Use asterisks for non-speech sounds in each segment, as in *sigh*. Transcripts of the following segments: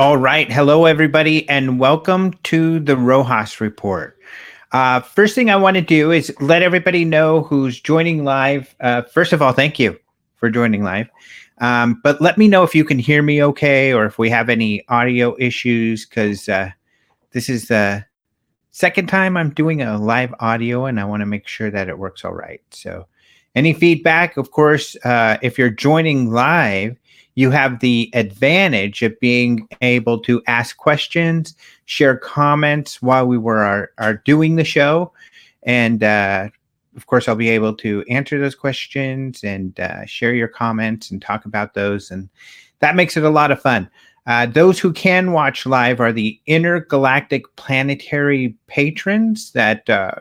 All right. Hello, everybody, and welcome to the Rojas Report. Uh, first thing I want to do is let everybody know who's joining live. Uh, first of all, thank you for joining live. Um, but let me know if you can hear me okay or if we have any audio issues because uh, this is the second time I'm doing a live audio and I want to make sure that it works all right. So, any feedback, of course, uh, if you're joining live, you have the advantage of being able to ask questions, share comments while we were are, are doing the show. And uh, of course, I'll be able to answer those questions and uh, share your comments and talk about those. And that makes it a lot of fun. Uh, those who can watch live are the intergalactic planetary patrons that uh,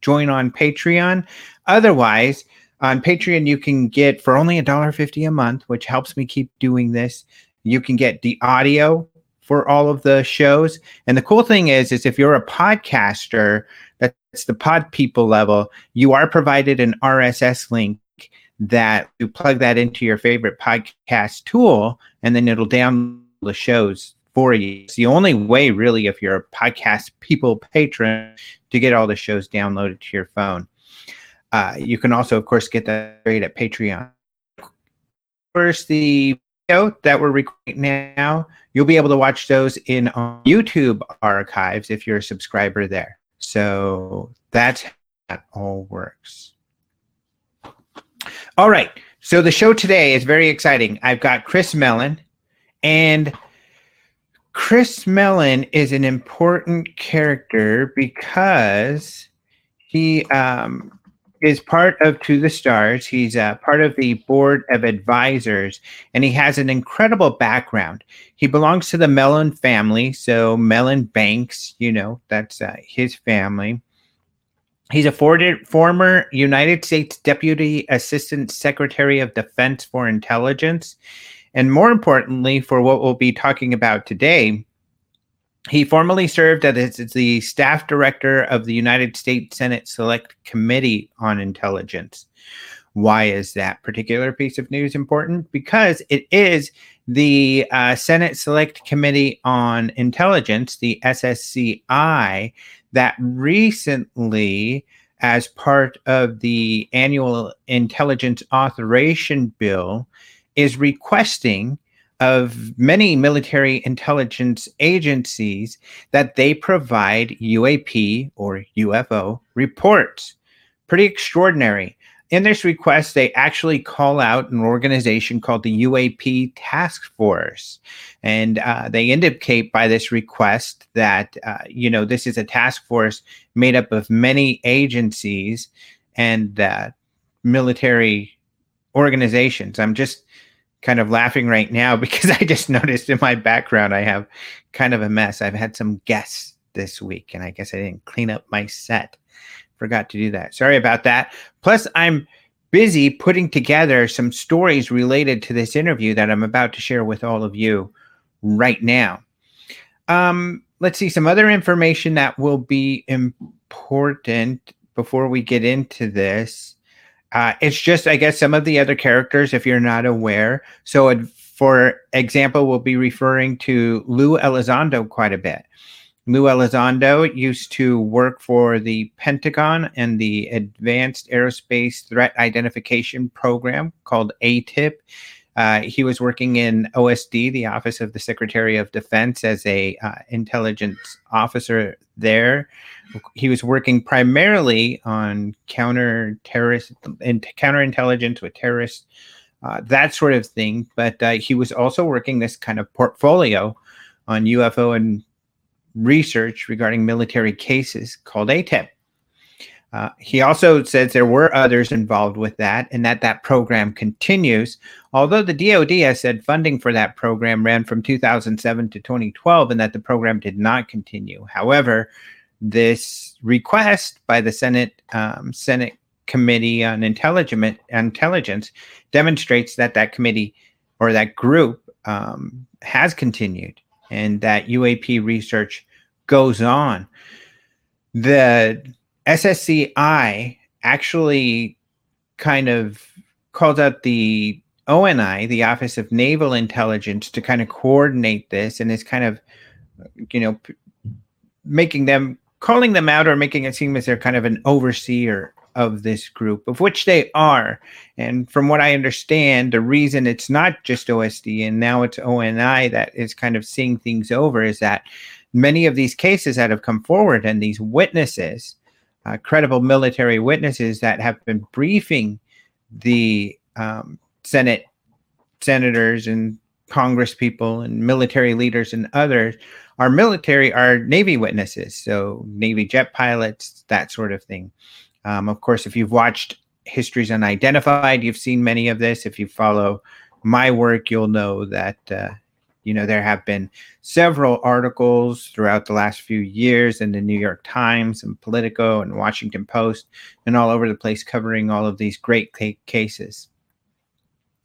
join on Patreon. Otherwise, on Patreon, you can get for only a dollar fifty a month, which helps me keep doing this. You can get the audio for all of the shows. And the cool thing is, is if you're a podcaster, that's the pod people level, you are provided an RSS link that you plug that into your favorite podcast tool, and then it'll download the shows for you. It's the only way, really, if you're a podcast people patron, to get all the shows downloaded to your phone. Uh, you can also, of course, get that rate at Patreon. First, the video that we're recording now, you'll be able to watch those in YouTube archives if you're a subscriber there. So that's how that all works. All right. So the show today is very exciting. I've got Chris Mellon, and Chris Mellon is an important character because he um, is part of To the Stars. He's uh, part of the board of advisors, and he has an incredible background. He belongs to the Mellon family, so Mellon Banks, you know, that's uh, his family. He's a former United States Deputy Assistant Secretary of Defense for Intelligence. And more importantly, for what we'll be talking about today, he formerly served as the staff director of the United States Senate Select Committee on Intelligence. Why is that particular piece of news important? Because it is the uh, Senate Select Committee on Intelligence, the SSCI, that recently, as part of the annual intelligence authorization bill, is requesting of many military intelligence agencies that they provide UAP or UFO reports. Pretty extraordinary. In this request, they actually call out an organization called the UAP Task Force. And uh, they indicate by this request that, uh, you know, this is a task force made up of many agencies and uh, military organizations. I'm just kind of laughing right now *laughs* because I just noticed in my background I have kind of a mess. I've had some guests this week and I guess I didn't clean up my set. Forgot to do that. Sorry about that. Plus, I'm busy putting together some stories related to this interview that I'm about to share with all of you right now. Um, let's see some other information that will be important before we get into this. Uh, it's just, I guess, some of the other characters, if you're not aware. So, for example, we'll be referring to Lou Elizondo quite a bit. Lou Elizondo used to work for the Pentagon and the Advanced Aerospace Threat Identification Program called ATIP. Uh, he was working in OSD, the Office of the Secretary of Defense, as a uh, intelligence officer there. He was working primarily on counter terrorist and counterintelligence with terrorists, uh, that sort of thing. But uh, he was also working this kind of portfolio on UFO and research regarding military cases called ATIP. Uh, he also says there were others involved with that and that that program continues. Although the DoD has said funding for that program ran from 2007 to 2012 and that the program did not continue. However, this request by the Senate um, Senate Committee on Intelligence demonstrates that that committee or that group um, has continued and that UAP research goes on. The SSCI actually kind of called out the ONI, the Office of Naval Intelligence, to kind of coordinate this, and is kind of, you know, p- making them calling them out or making it seem as they're kind of an overseer of this group, of which they are. And from what I understand, the reason it's not just OSD and now it's ONI that is kind of seeing things over is that many of these cases that have come forward and these witnesses, uh, credible military witnesses that have been briefing the um, Senate senators and Congress people and military leaders and others, our military are Navy witnesses, so Navy jet pilots, that sort of thing. Um, of course, if you've watched Histories Unidentified, you've seen many of this. If you follow my work, you'll know that uh, you know there have been several articles throughout the last few years in the New York Times and Politico and Washington Post and all over the place covering all of these great cases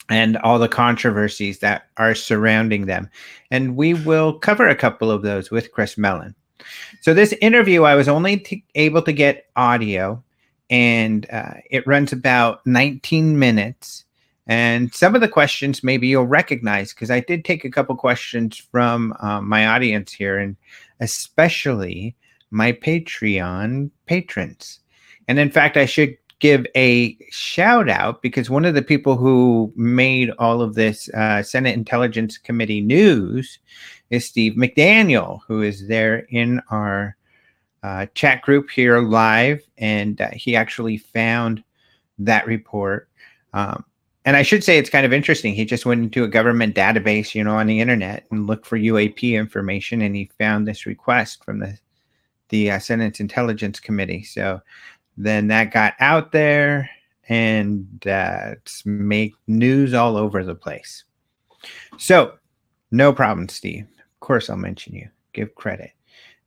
and all the controversies that are surrounding them. And we will cover a couple of those with Chris Mellon. So, this interview, I was only t- able to get audio, and uh, it runs about 19 minutes. And some of the questions maybe you'll recognize because I did take a couple questions from um, my audience here, and especially my Patreon patrons. And in fact, I should give a shout out because one of the people who made all of this uh, Senate Intelligence Committee news is Steve McDaniel, who is there in our uh, chat group here live. And uh, he actually found that report. Um, and I should say it's kind of interesting. He just went into a government database, you know, on the internet and looked for UAP information, and he found this request from the the uh, Senate Intelligence Committee. So then that got out there and uh, make news all over the place. So, no problem, Steve. Of course, I'll mention you. Give credit.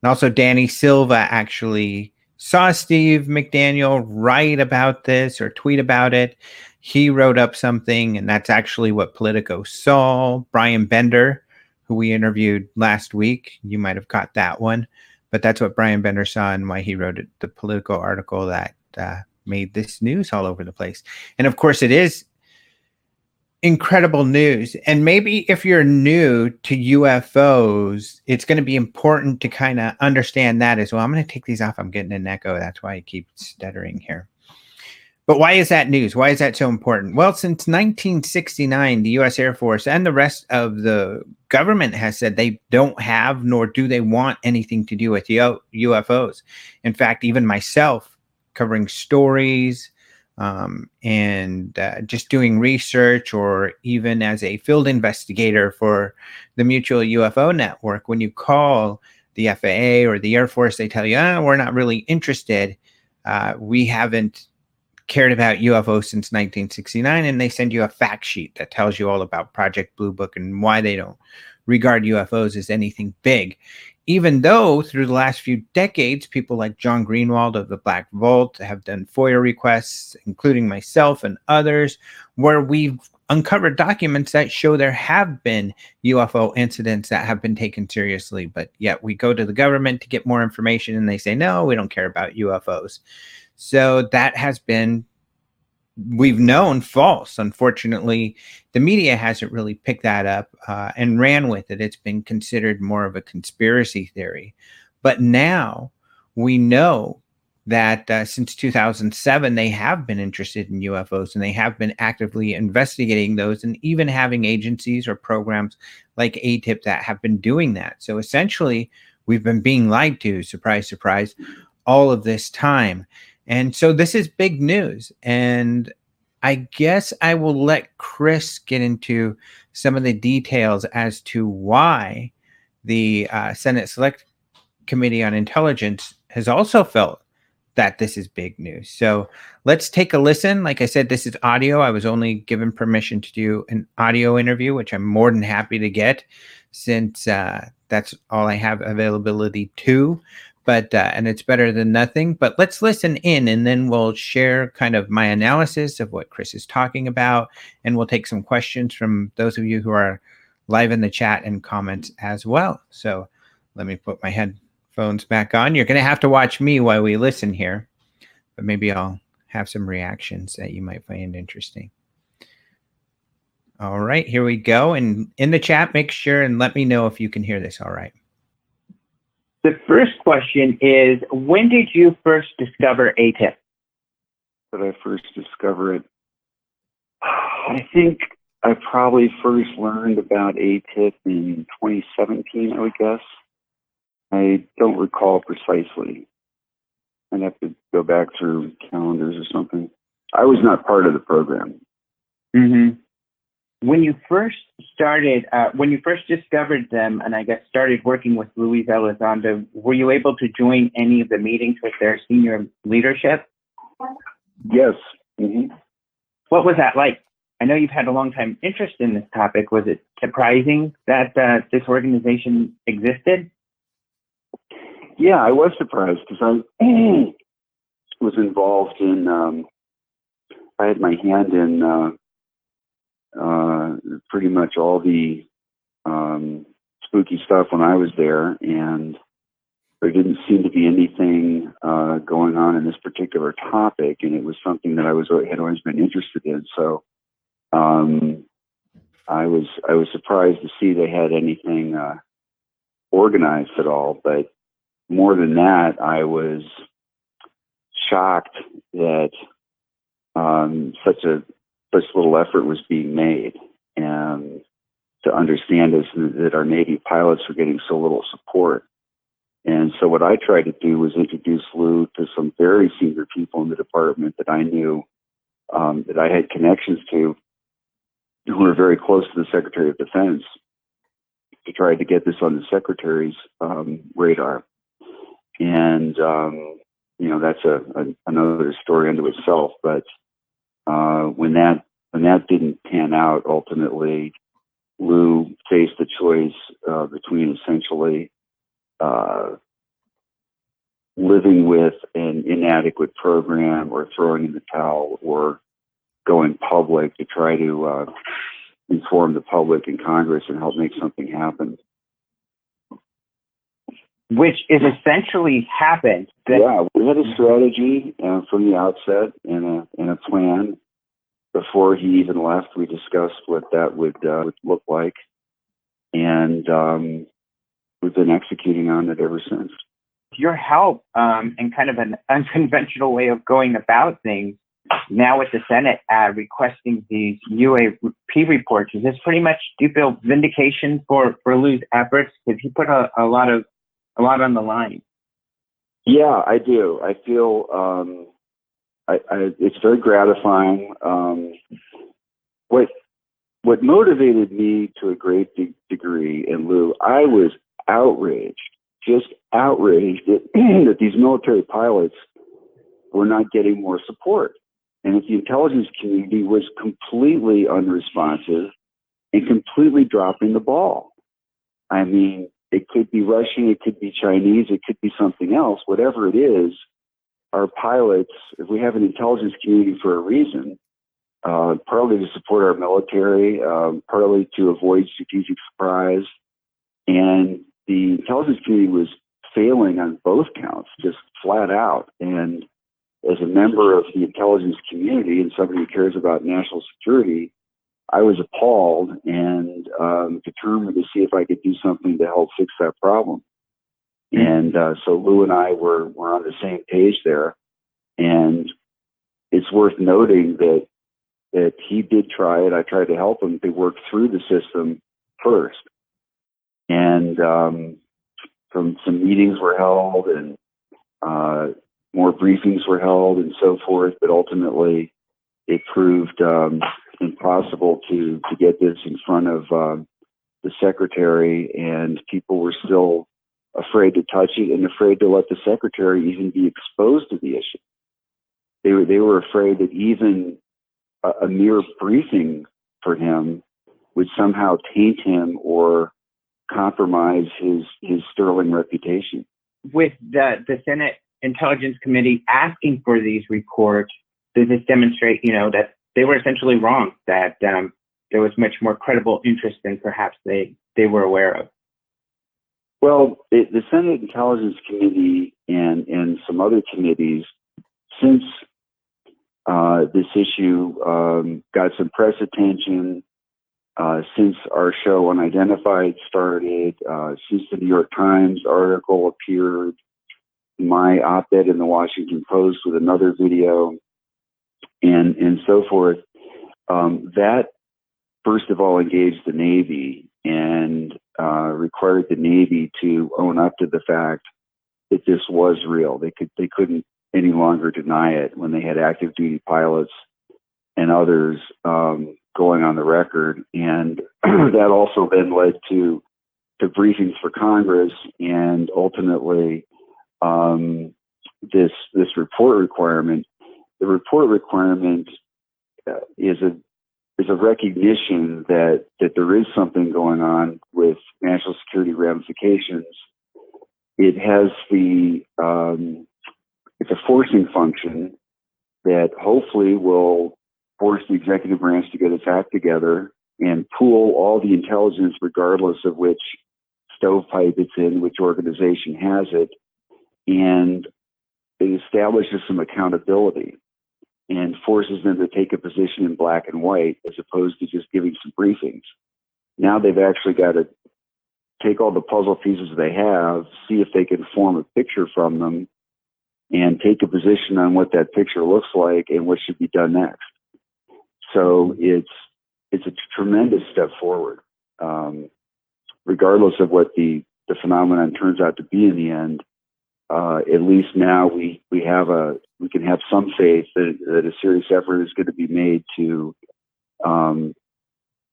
And also, Danny Silva actually saw Steve McDaniel write about this or tweet about it. He wrote up something, and that's actually what Politico saw. Brian Bender, who we interviewed last week, you might have caught that one but that's what Brian Bender saw and why he wrote it, the Politico article that uh, made this news all over the place. And of course, it is incredible news. And maybe if you're new to UFOs, it's going to be important to kind of understand that as well. I'm going to take these off. I'm getting an echo. That's why I keep stuttering here. But why is that news? Why is that so important? Well, since 1969, the U.S. Air Force and the rest of the government has said they don't have nor do they want anything to do with UFOs. In fact, even myself, covering stories um, and uh, just doing research, or even as a field investigator for the Mutual UFO Network, when you call the FAA or the Air Force, they tell you, oh, we're not really interested. Uh, we haven't cared about UFOs since 1969, and they send you a fact sheet that tells you all about Project Blue Book and why they don't regard UFOs as anything big. Even though through the last few decades, people like John Greenwald of the Black Vault have done FOIA requests, including myself and others, where we've uncovered documents that show there have been UFO incidents that have been taken seriously, but yet we go to the government to get more information and they say, no, we don't care about UFOs. So that has been we've known false. Unfortunately, the media hasn't really picked that up uh, and ran with it. It's been considered more of a conspiracy theory. But now we know that uh, since 2007, they have been interested in UFOs and they have been actively investigating those and even having agencies or programs like AATIP that have been doing that. So essentially, we've been being lied to, surprise, surprise, all of this time. And so this is big news. And I guess I will let Chris get into some of the details as to why the uh, Senate Select Committee on Intelligence has also felt that this is big news. So let's take a listen. Like I said, this is audio. I was only given permission to do an audio interview, which I'm more than happy to get since uh, that's all I have availability to but uh, and it's better than nothing. But let's listen in, and then we'll share kind of my analysis of what Chris is talking about, and we'll take some questions from those of you who are live in the chat and comments as well. So let me put my headphones back on. You're going to have to watch me while we listen here, but maybe I'll have some reactions that you might find interesting. All right, here we go. And in the chat, make sure and let me know if you can hear this all right. The first question is When did you first discover ATIP? Did I first discover it? I think I probably first learned about ATIP in 2017, I would guess. I don't recall precisely. I'd have to go back through calendars or something. I was not part of the program. Mm-hmm. When you first started, uh, when you first discovered them, and I guess started working with Luis Elizondo, were you able to join any of the meetings with their senior leadership? Yes. Mm-hmm. What was that like? I know you've had a long time interest in this topic. Was it surprising that uh, this organization existed? Yeah, I was surprised because I *clears throat* was involved in. Um, I had my hand in uh, uh, pretty much all the um, spooky stuff when I was there, and there didn't seem to be anything uh, going on in this particular topic, and it was something that I was had always been interested in. So um, I was I was surprised to see they had anything uh, organized at all, but more than that, I was shocked that um, such a such little effort was being made, and to understand is that our Navy pilots were getting so little support. And so what I tried to do was introduce Lou to some very senior people in the department that I knew um, that I had connections to, who were very close to the Secretary of Defense, to try to get this on the Secretary's um, radar. And um, you know that's a, a, another story unto itself. But uh, when that when that didn't pan out, ultimately, Lou faced the choice uh, between essentially uh, living with an inadequate program or throwing in the towel or going public to try to uh, inform the public and Congress and help make something happen. Which is essentially happened. yeah, we had a strategy uh, from the outset and a, and a plan. Before he even left, we discussed what that would, uh, would look like. And um, we've been executing on it ever since. Your help um, and kind of an unconventional way of going about things now with the Senate uh, requesting these UAP reports, is this pretty much do you feel vindication for for Lou's efforts because he put a, a lot of a lot on the line? Yeah, I do. I feel um, I, I, it's very gratifying. Um, what what motivated me to a great de- degree, and Lou, I was outraged, just outraged that, *clears throat* that these military pilots were not getting more support. And that the intelligence community was completely unresponsive and completely dropping the ball. I mean, it could be Russian, it could be Chinese, it could be something else, whatever it is. Our pilots, if we have an intelligence community for a reason, uh, partly to support our military, um, partly to avoid strategic surprise, and the intelligence community was failing on both counts, just flat out. And as a member of the intelligence community and somebody who cares about national security, I was appalled and um, determined to see if I could do something to help fix that problem. And uh, so Lou and I were, were on the same page there. And it's worth noting that that he did try it. I tried to help him to work through the system first. And um, some some meetings were held and uh, more briefings were held and so forth, but ultimately it proved um, impossible to to get this in front of um, the secretary, and people were still afraid to touch it and afraid to let the secretary even be exposed to the issue. They were they were afraid that even a, a mere briefing for him would somehow taint him or compromise his his sterling reputation. With the the Senate Intelligence Committee asking for these reports, does this demonstrate, you know, that they were essentially wrong? That um, there was much more credible interest than perhaps they they were aware of. Well, it, the Senate Intelligence Committee and and some other committees, since uh, this issue um, got some press attention, uh, since our show Unidentified started, uh, since the New York Times article appeared, my op-ed in the Washington Post with another video, and and so forth. Um, that first of all engaged the Navy and uh, required the Navy to own up to the fact that this was real. They could they couldn't any longer deny it when they had active duty pilots and others um, going on the record. And *clears throat* that also then led to to briefings for Congress and ultimately um, this this report requirement. The report requirement uh, is a is a recognition that that there is something going on with national security ramifications. It has the um, it's a forcing function that hopefully will force the executive branch to get its act together and pool all the intelligence, regardless of which stovepipe it's in, which organization has it, and it establishes some accountability and forces them to take a position in black and white as opposed to just giving some briefings. Now they've actually got to take all the puzzle pieces they have, see if they can form a picture from them, and take a position on what that picture looks like and what should be done next. So it's it's a tremendous step forward, um, regardless of what the the phenomenon turns out to be in the end. Uh, at least now we we have a we can have some faith that, that a serious effort is going to be made to um,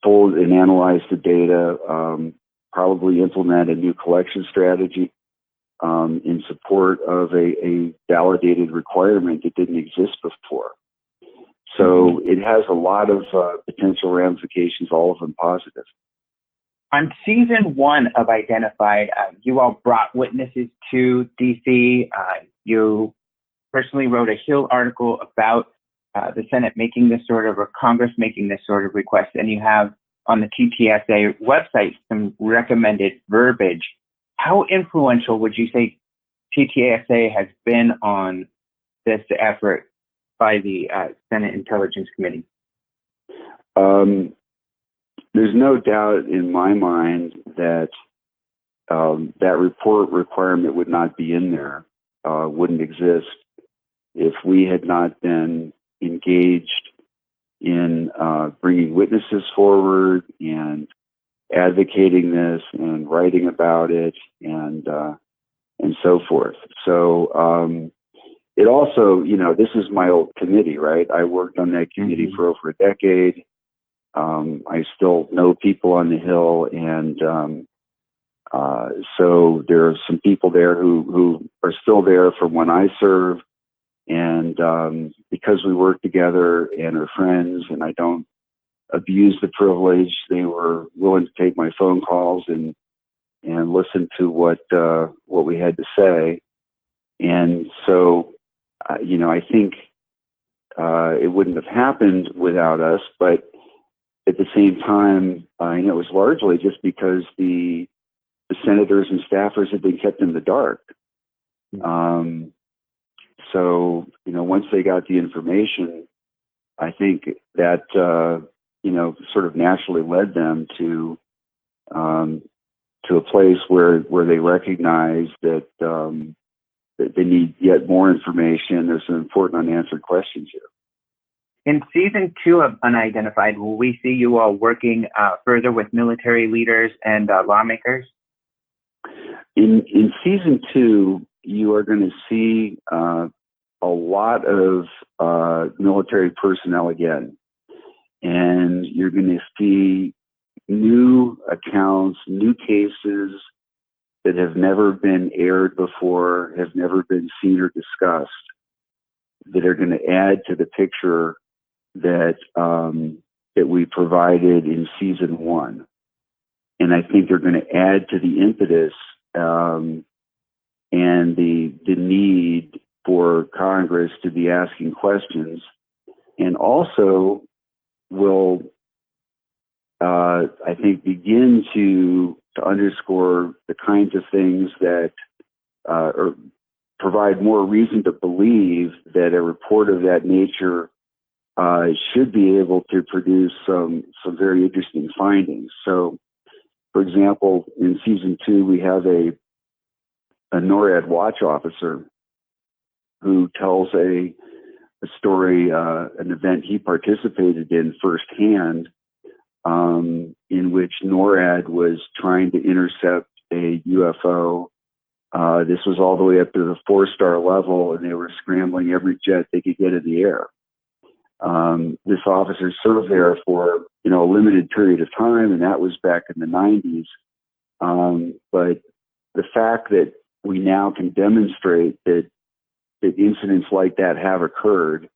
pull and analyze the data, um, probably implement a new collection strategy um, in support of a, a, validated requirement that didn't exist before. So mm-hmm. it has a lot of uh, potential ramifications, all of them positive. On season one of Unidentified, uh, you all brought witnesses to DC. Uh, you personally wrote a Hill article about uh, the Senate making this sort of, or Congress making this sort of request, and you have on the TTSA website some recommended verbiage. How influential would you say TTSA has been on this effort by the uh, Senate Intelligence Committee? Um, there's no doubt in my mind that um, that report requirement would not be in there, uh, wouldn't exist if we had not been engaged in uh, bringing witnesses forward and advocating this and writing about it and uh, and so forth. So um, it also, you know, this is my old committee, right? I worked on that committee mm-hmm. for over a decade. Um, I still know people on the Hill, and um, uh, so there are some people there who who are still there from when I served and um, because we work together and are friends, and I don't abuse the privilege, they were willing to take my phone calls and and listen to what uh, what we had to say. And so, uh, you know, I think uh, it wouldn't have happened without us. But at the same time, I know it was largely just because the the senators and staffers had been kept in the dark. Hmm. Um, so, you know, once they got the information, I think that, uh, you know, sort of naturally led them to, um, to a place where, where they recognize that, um, that they need yet more information. There's some important unanswered questions here. In season two of Unidentified, will we see you all working uh, further with military leaders and uh, lawmakers? In in season two, you are going to see uh, a lot of uh, military personnel again. And you're going to see new accounts, new cases that have never been aired before, have never been seen or discussed, that are going to add to the picture that um, that we provided in season one. And I think they're going to add to the impetus um, and the the need for Congress to be asking questions, and also will, uh, I think, begin to to underscore the kinds of things that uh, or provide more reason to believe that a report of that nature uh, should be able to produce some some very interesting findings. So, for example, in season two, we have a a NORAD watch officer who tells a a story, uh, an event he participated in firsthand, um, in which NORAD was trying to intercept a UFO. Uh, this was all the way up to the four star level, and they were scrambling every jet they could get in the air. Um, this officer served there for you know a limited period of time, and that was back in the 90s. Um, but the fact that we now can demonstrate that that incidents like that have occurred,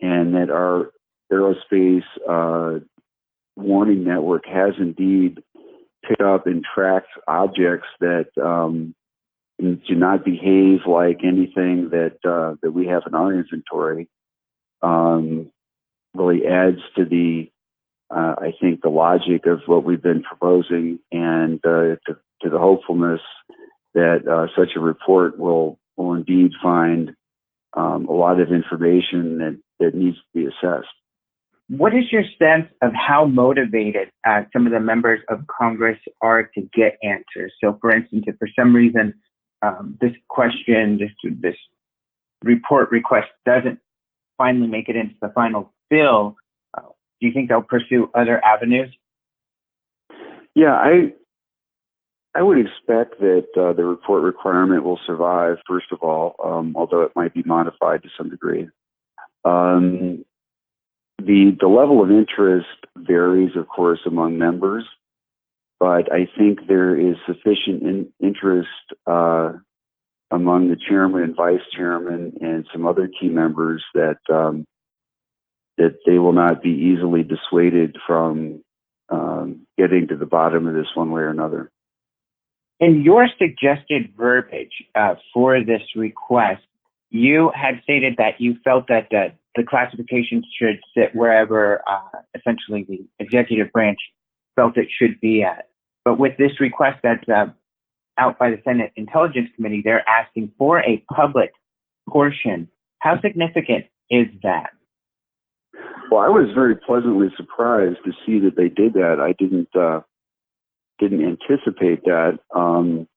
and that our aerospace uh, warning network has indeed picked up and tracked objects that um, do not behave like anything that uh, that we have in our inventory um, really adds to the, uh, I think, the logic of what we've been proposing and uh, to, to, the hopefulness that uh, such a report will will indeed find um, a lot of information that, that needs to be assessed. What is your sense of how motivated uh, some of the members of Congress are to get answers? So, for instance, if for some reason um, this question, this this report request doesn't finally make it into the final bill, uh, do you think they'll pursue other avenues? Yeah, I I would expect that uh, the report requirement will survive. First of all, um, although it might be modified to some degree. Um, the the level of interest varies, of course, among members, but I think there is sufficient in, interest uh, among the chairman and vice chairman and some other key members that um, that they will not be easily dissuaded from um, getting to the bottom of this one way or another. In your suggested verbiage uh, for this request, you had stated that you felt that the, the classification should sit wherever uh, essentially the executive branch felt it should be at. But with this request that's uh, out by the Senate Intelligence Committee, they're asking for a public portion. How significant is that? Well, I was very pleasantly surprised to see that they did that. I didn't uh, didn't anticipate that. Um,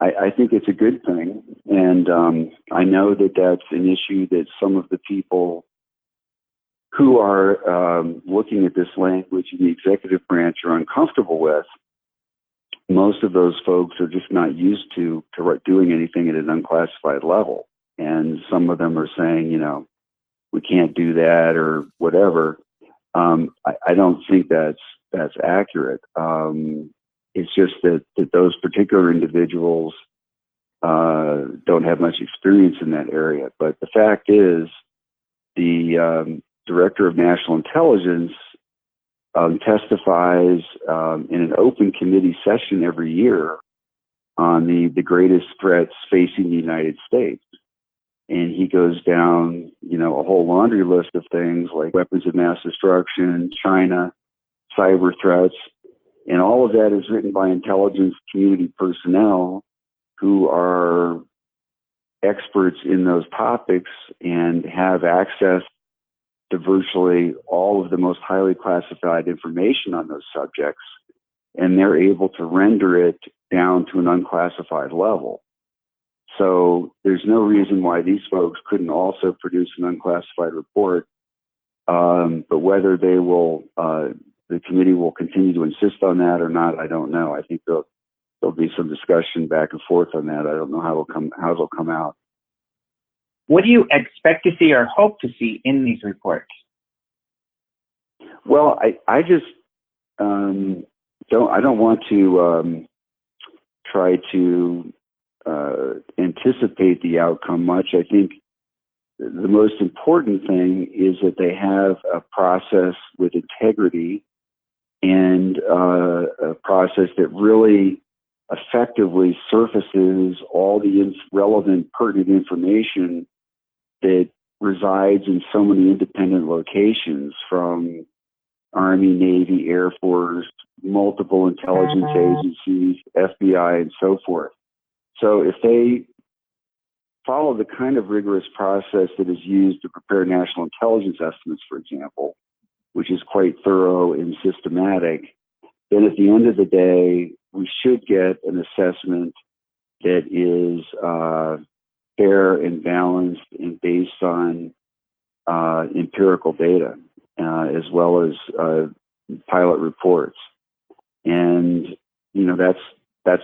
I, I, think it's a good thing, and um, I know that that's an issue that some of the people who are um, looking at this language in the executive branch are uncomfortable with most of those folks are just not used to to doing anything at an unclassified level, and some of them are saying, you know, we can't do that or whatever. Um, I, I, don't think that's that's accurate. Um, it's just that that those particular individuals uh, don't have much experience in that area. But the fact is, the um, director of national intelligence um, testifies um, in an open committee session every year on the, the greatest threats facing the United States. And he goes down, you know, a whole laundry list of things like weapons of mass destruction, China, cyber threats. And all of that is written by intelligence community personnel who are experts in those topics and have access to virtually all of the most highly classified information on those subjects, and they're able to render it down to an unclassified level. So there's no reason why these folks couldn't also produce an unclassified report. Um, but whether they will, uh, the committee will continue to insist on that or not, I don't know. I think there'll, there'll be some discussion back and forth on that. I don't know how it'll come how it'll come out. What do you expect to see or hope to see in these reports? Well, I, I just um, don't I don't want to um, try to uh, anticipate the outcome much. I think the most important thing is that they have a process with integrity and uh, a process that really effectively surfaces all the relevant pertinent information that resides in so many independent locations from Army, Navy, Air Force, multiple intelligence uh-huh. agencies, FBI, and so forth. So if they follow the kind of rigorous process that is used to prepare national intelligence estimates, for example, which is quite thorough and systematic, then at the end of the day, we should get an assessment that is uh, fair and balanced and based on uh, empirical data uh, as well as uh, pilot reports. And you know that's that's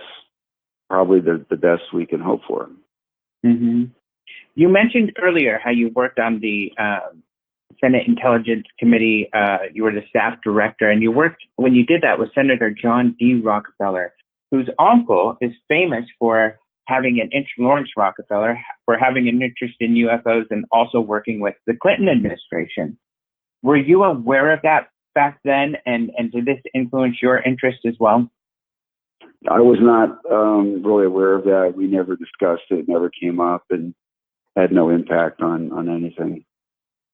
probably the, the best we can hope for. Mm-hmm. You mentioned earlier how you worked on the uh, Senate Intelligence Committee. Uh, you were the staff director, and you worked when you did that with Senator John D. Rockefeller, whose uncle is famous for having an interest, Laurance Rockefeller, for having an interest in UFOs and also working with the Clinton administration. Were you aware of that back then, and and did this influence your interest as well? I was not um, really aware of that. We never discussed it; never came up, and had no impact on on anything.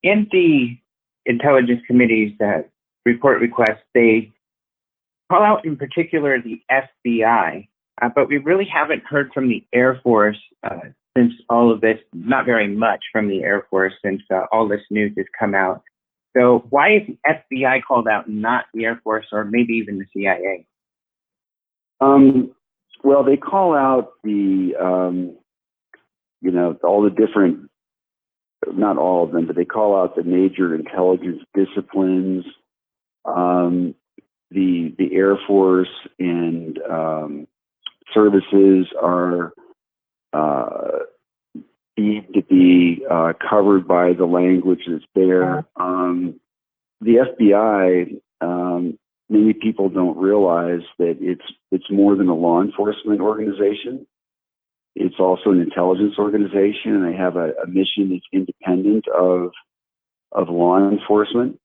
In the intelligence committee's uh, report request, they call out in particular the FBI, uh, but we really haven't heard from the Air Force uh, since all of this. Not very much from the Air Force since uh, all this news has come out. So why is the FBI called out, not the Air Force or maybe even the CIA? Um, well, they call out the, um, you know, all the different, not all of them, but they call out the major intelligence disciplines. Um, the the Air Force and um, services are uh, deemed to be uh, covered by the language that's there. Um, the FBI, um, many people don't realize that it's it's more than a law enforcement organization. It's also an intelligence organization, and they have a, a mission that's independent of of law enforcement,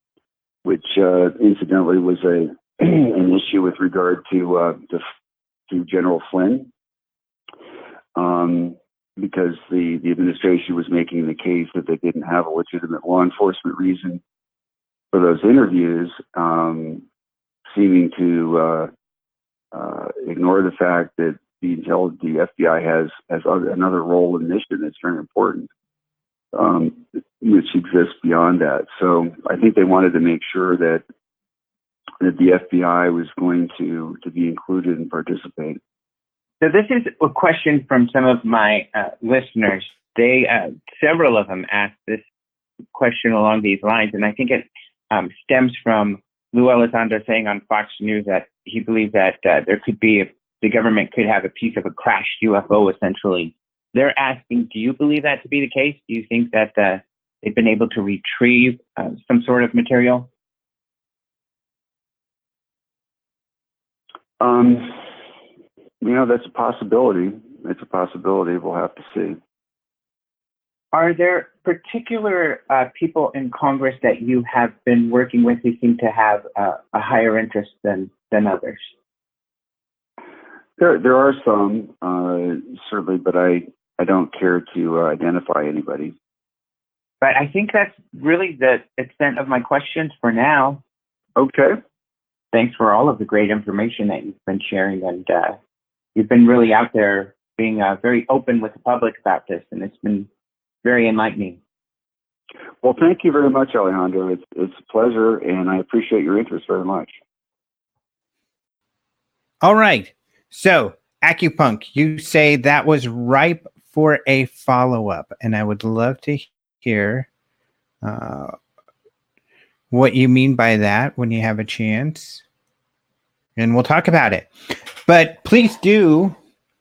which uh, incidentally was a *clears throat* an issue with regard to uh, to, to General Flynn. Um, because the, the administration was making the case that they didn't have a legitimate law enforcement reason for those interviews, um, seeming to uh, uh, ignore the fact that the, the FBI has has another role and mission that's very important, um, which exists beyond that. So I think they wanted to make sure that that the FBI was going to to be included and participate. So this is a question from some of my uh, listeners. They, uh, several of them asked this question along these lines, and I think it um, stems from Lou Elizondo saying on Fox News that he believes that uh, there could be, a, the government could have a piece of a crashed UFO essentially. They're asking, do you believe that to be the case? Do you think that uh, they've been able to retrieve uh, some sort of material? Um, you know, that's a possibility. It's a possibility. We'll have to see. Are there particular uh, people in Congress that you have been working with who seem to have uh, a higher interest than than others? There, there are some uh, certainly, but I I don't care to uh, identify anybody. But I think that's really the extent of my questions for now. Okay. Thanks for all of the great information that you've been sharing, and uh, you've been really out there being uh, very open with the public about this, and it's been very enlightening. Well, thank you very much, Alejandro. It's, it's a pleasure, and I appreciate your interest very much. All right. So, Acupunk, you say that was ripe for a follow up, and I would love to hear uh, what you mean by that when you have a chance. And we'll talk about it. But please do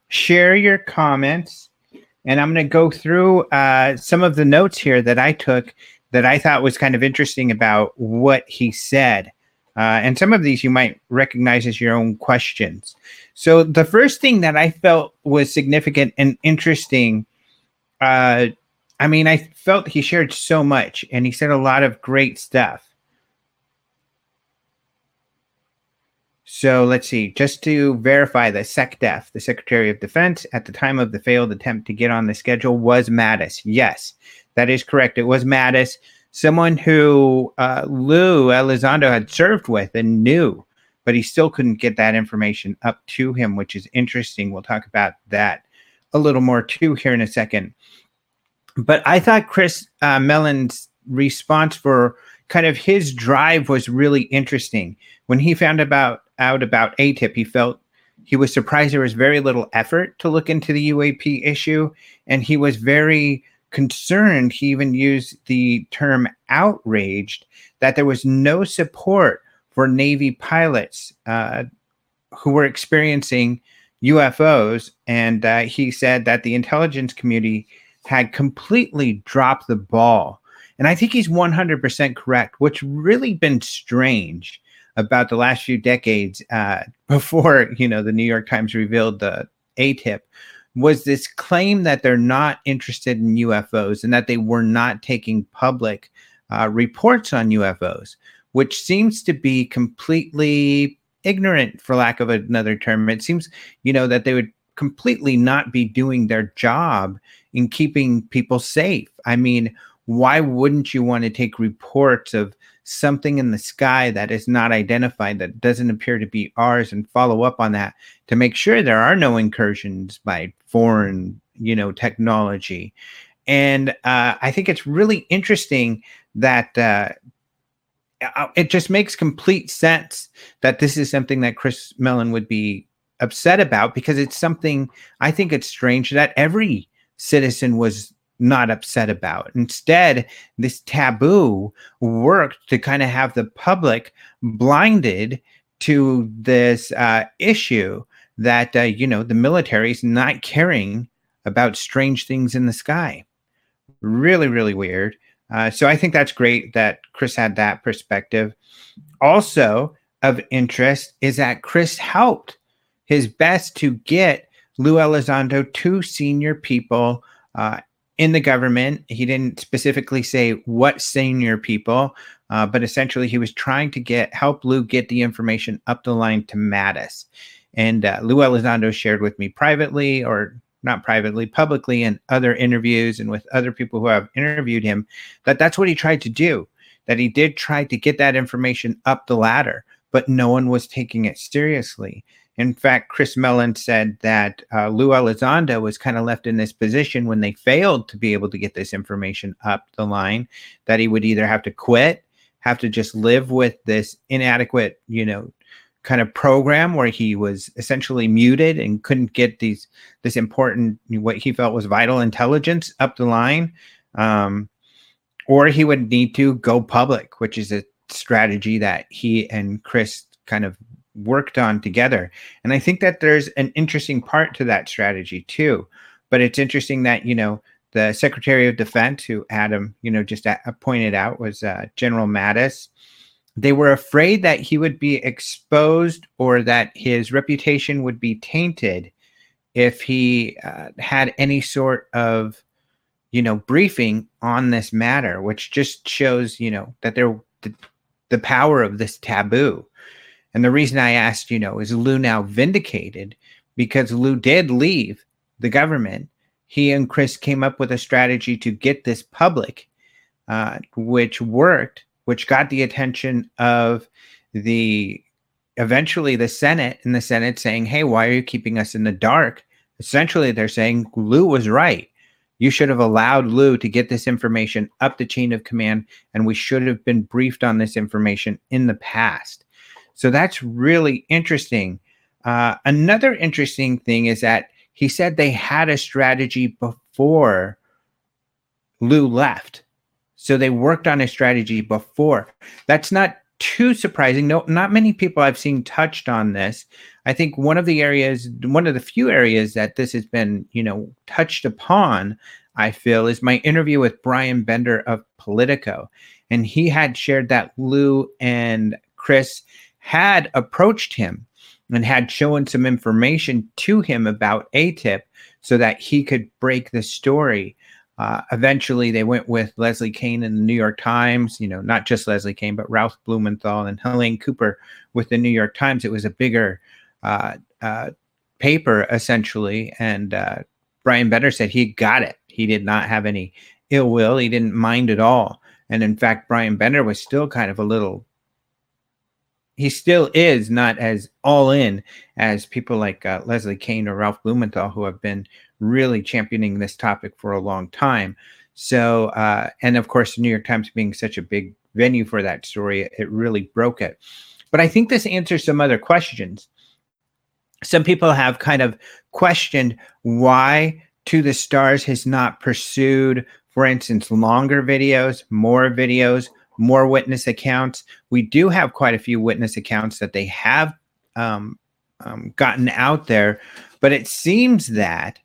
share your comments. And I'm going to go through uh, some of the notes here that I took that I thought was kind of interesting about what he said. Uh, and some of these you might recognize as your own questions. So, the first thing that I felt was significant and interesting, uh, I mean, I felt he shared so much and he said a lot of great stuff. So let's see, just to verify the SecDef, the Secretary of Defense, at the time of the failed attempt to get on the schedule was Mattis. Yes, that is correct. It was Mattis, someone who uh, Lou Elizondo had served with and knew, but he still couldn't get that information up to him, which is interesting. We'll talk about that a little more too here in a second. but I thought Chris uh, Mellon's response for kind of his drive was really interesting. When he found about out about ATIP, he felt he was surprised there was very little effort to look into the UAP issue, and he was very concerned. He even used the term outraged that there was no support for Navy pilots uh, who were experiencing UFOs. And uh, he said that the intelligence community had completely dropped the ball. And I think he's 100% correct. What's really been strange about the last few decades uh, before, you know, the New York Times revealed the ATIP was this claim that they're not interested in UFOs and that they were not taking public uh, reports on UFOs, which seems to be completely ignorant, for lack of another term. It seems, you know, that they would completely not be doing their job in keeping people safe. I mean, why wouldn't you want to take reports of something in the sky that is not identified, that doesn't appear to be ours, and follow up on that to make sure there are no incursions by foreign, you know, technology? And uh, I think it's really interesting that uh, uh, it just makes complete sense that this is something that Chris Mellon would be upset about because it's something I think it's strange that every citizen was not upset about. Instead, this taboo worked to kind of have the public blinded to this uh, issue that, uh, you know, the military is not caring about strange things in the sky. Really, really weird. Uh, so I think that's great that Chris had that perspective. Also of interest is that Chris helped his best to get Lou Elizondo two senior people uh, in the government. He didn't specifically say what senior people, uh, but essentially he was trying to get help Lou get the information up the line to Mattis. And uh, Lou Elizondo shared with me privately, or not privately, publicly, in other interviews and with other people who have interviewed him, that that's what he tried to do. That he did try to get that information up the ladder, but no one was taking it seriously. In fact, Chris Mellon said that uh, Lou Elizondo was kind of left in this position when they failed to be able to get this information up the line, that he would either have to quit, have to just live with this inadequate, you know, kind of program where he was essentially muted and couldn't get these this important what he felt was vital intelligence up the line um, or he would need to go public which is a strategy that he and chris kind of worked on together. And i think that there's an interesting part to that strategy too. But it's interesting that you know the secretary of defense who adam you know just a- pointed out was uh, general mattis. They were afraid that he would be exposed or that his reputation would be tainted if he uh, had any sort of you know briefing on this matter which just shows you know that there the, the power of this taboo and the reason i asked you know is lou now vindicated because lou did leave the government he and chris came up with a strategy to get this public uh, which worked which got the attention of the eventually the Senate and the Senate saying, Hey, why are you keeping us in the dark? Essentially, they're saying Lou was right. You should have allowed Lou to get this information up the chain of command, and we should have been briefed on this information in the past. So that's really interesting. Uh, another interesting thing is that he said they had a strategy before Lou left. So they worked on a strategy before. That's not too surprising. No, not many people I've seen touched on this. I think one of the areas, one of the few areas that this has been, you know, touched upon, I feel, is my interview with Brian Bender of Politico. And he had shared that Lou and Chris had approached him and had shown some information to him about ATIP so that he could break the story. Uh, eventually, they went with Leslie Kean in the New York Times. You know, not just Leslie Kean, but Ralph Blumenthal and Helene Cooper with the New York Times. It was a bigger uh, uh, paper, essentially. And uh, Brian Bender said he got it. He did not have any ill will. He didn't mind at all. And in fact, Brian Bender was still kind of a little. He still is not as all in as people like uh, Leslie Kean or Ralph Blumenthal, who have been really championing this topic for a long time. So, uh, and of course, the New York Times being such a big venue for that story, it really broke it. But I think this answers some other questions. Some people have kind of questioned why To the Stars has not pursued, for instance, longer videos, more videos, more witness accounts. We do have quite a few witness accounts that they have um, um, gotten out there, but it seems that,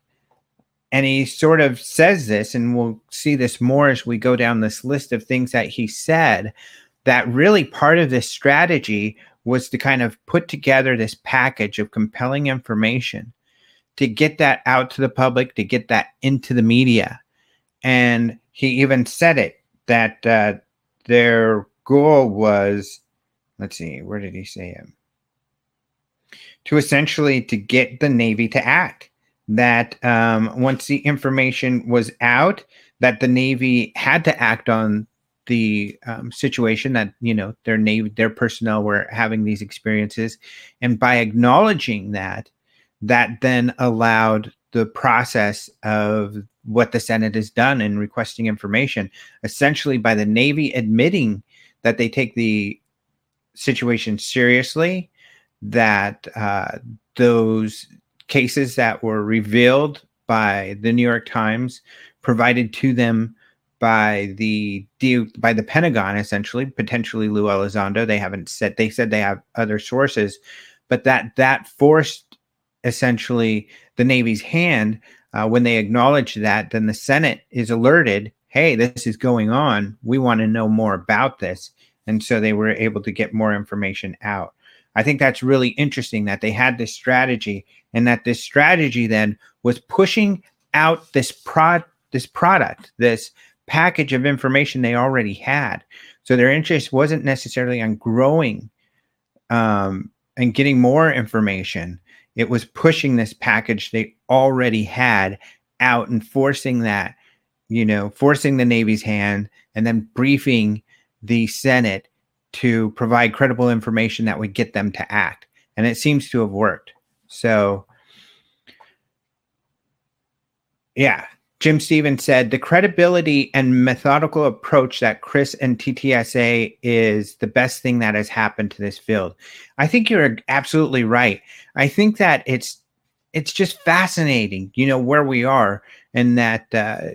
and he sort of says this, and we'll see this more as we go down this list of things that he said, that really part of this strategy was to kind of put together this package of compelling information to get that out to the public, to get that into the media. And he even said it that uh, their goal was, let's see, where did he say it? To essentially to get the Navy to act. That um, once the information was out, that the Navy had to act on the um, situation that you know their navy their personnel were having these experiences and by acknowledging that that then allowed the process of what the senate has done in requesting information essentially by the navy admitting that they take the situation seriously that uh, those cases that were revealed by the new york times provided to them by the by the Pentagon, essentially, potentially Lou Elizondo. They haven't said they said they have other sources, but that that forced essentially the Navy's hand uh, when they acknowledge that. Then the Senate is alerted. Hey, this is going on. We want to know more about this, and so they were able to get more information out. I think that's really interesting that they had this strategy, and that this strategy then was pushing out this prod this product, this package of information they already had. So their interest wasn't necessarily on growing um, and getting more information. It was pushing this package they already had out and forcing that, you know, forcing the Navy's hand and then briefing the Senate to provide credible information that would get them to act. And it seems to have worked. So, yeah, Jim Stevens said the credibility and methodical approach that Chris and TTSA is the best thing that has happened to this field. I think you're absolutely right. I think that it's it's just fascinating, you know, where we are and that uh,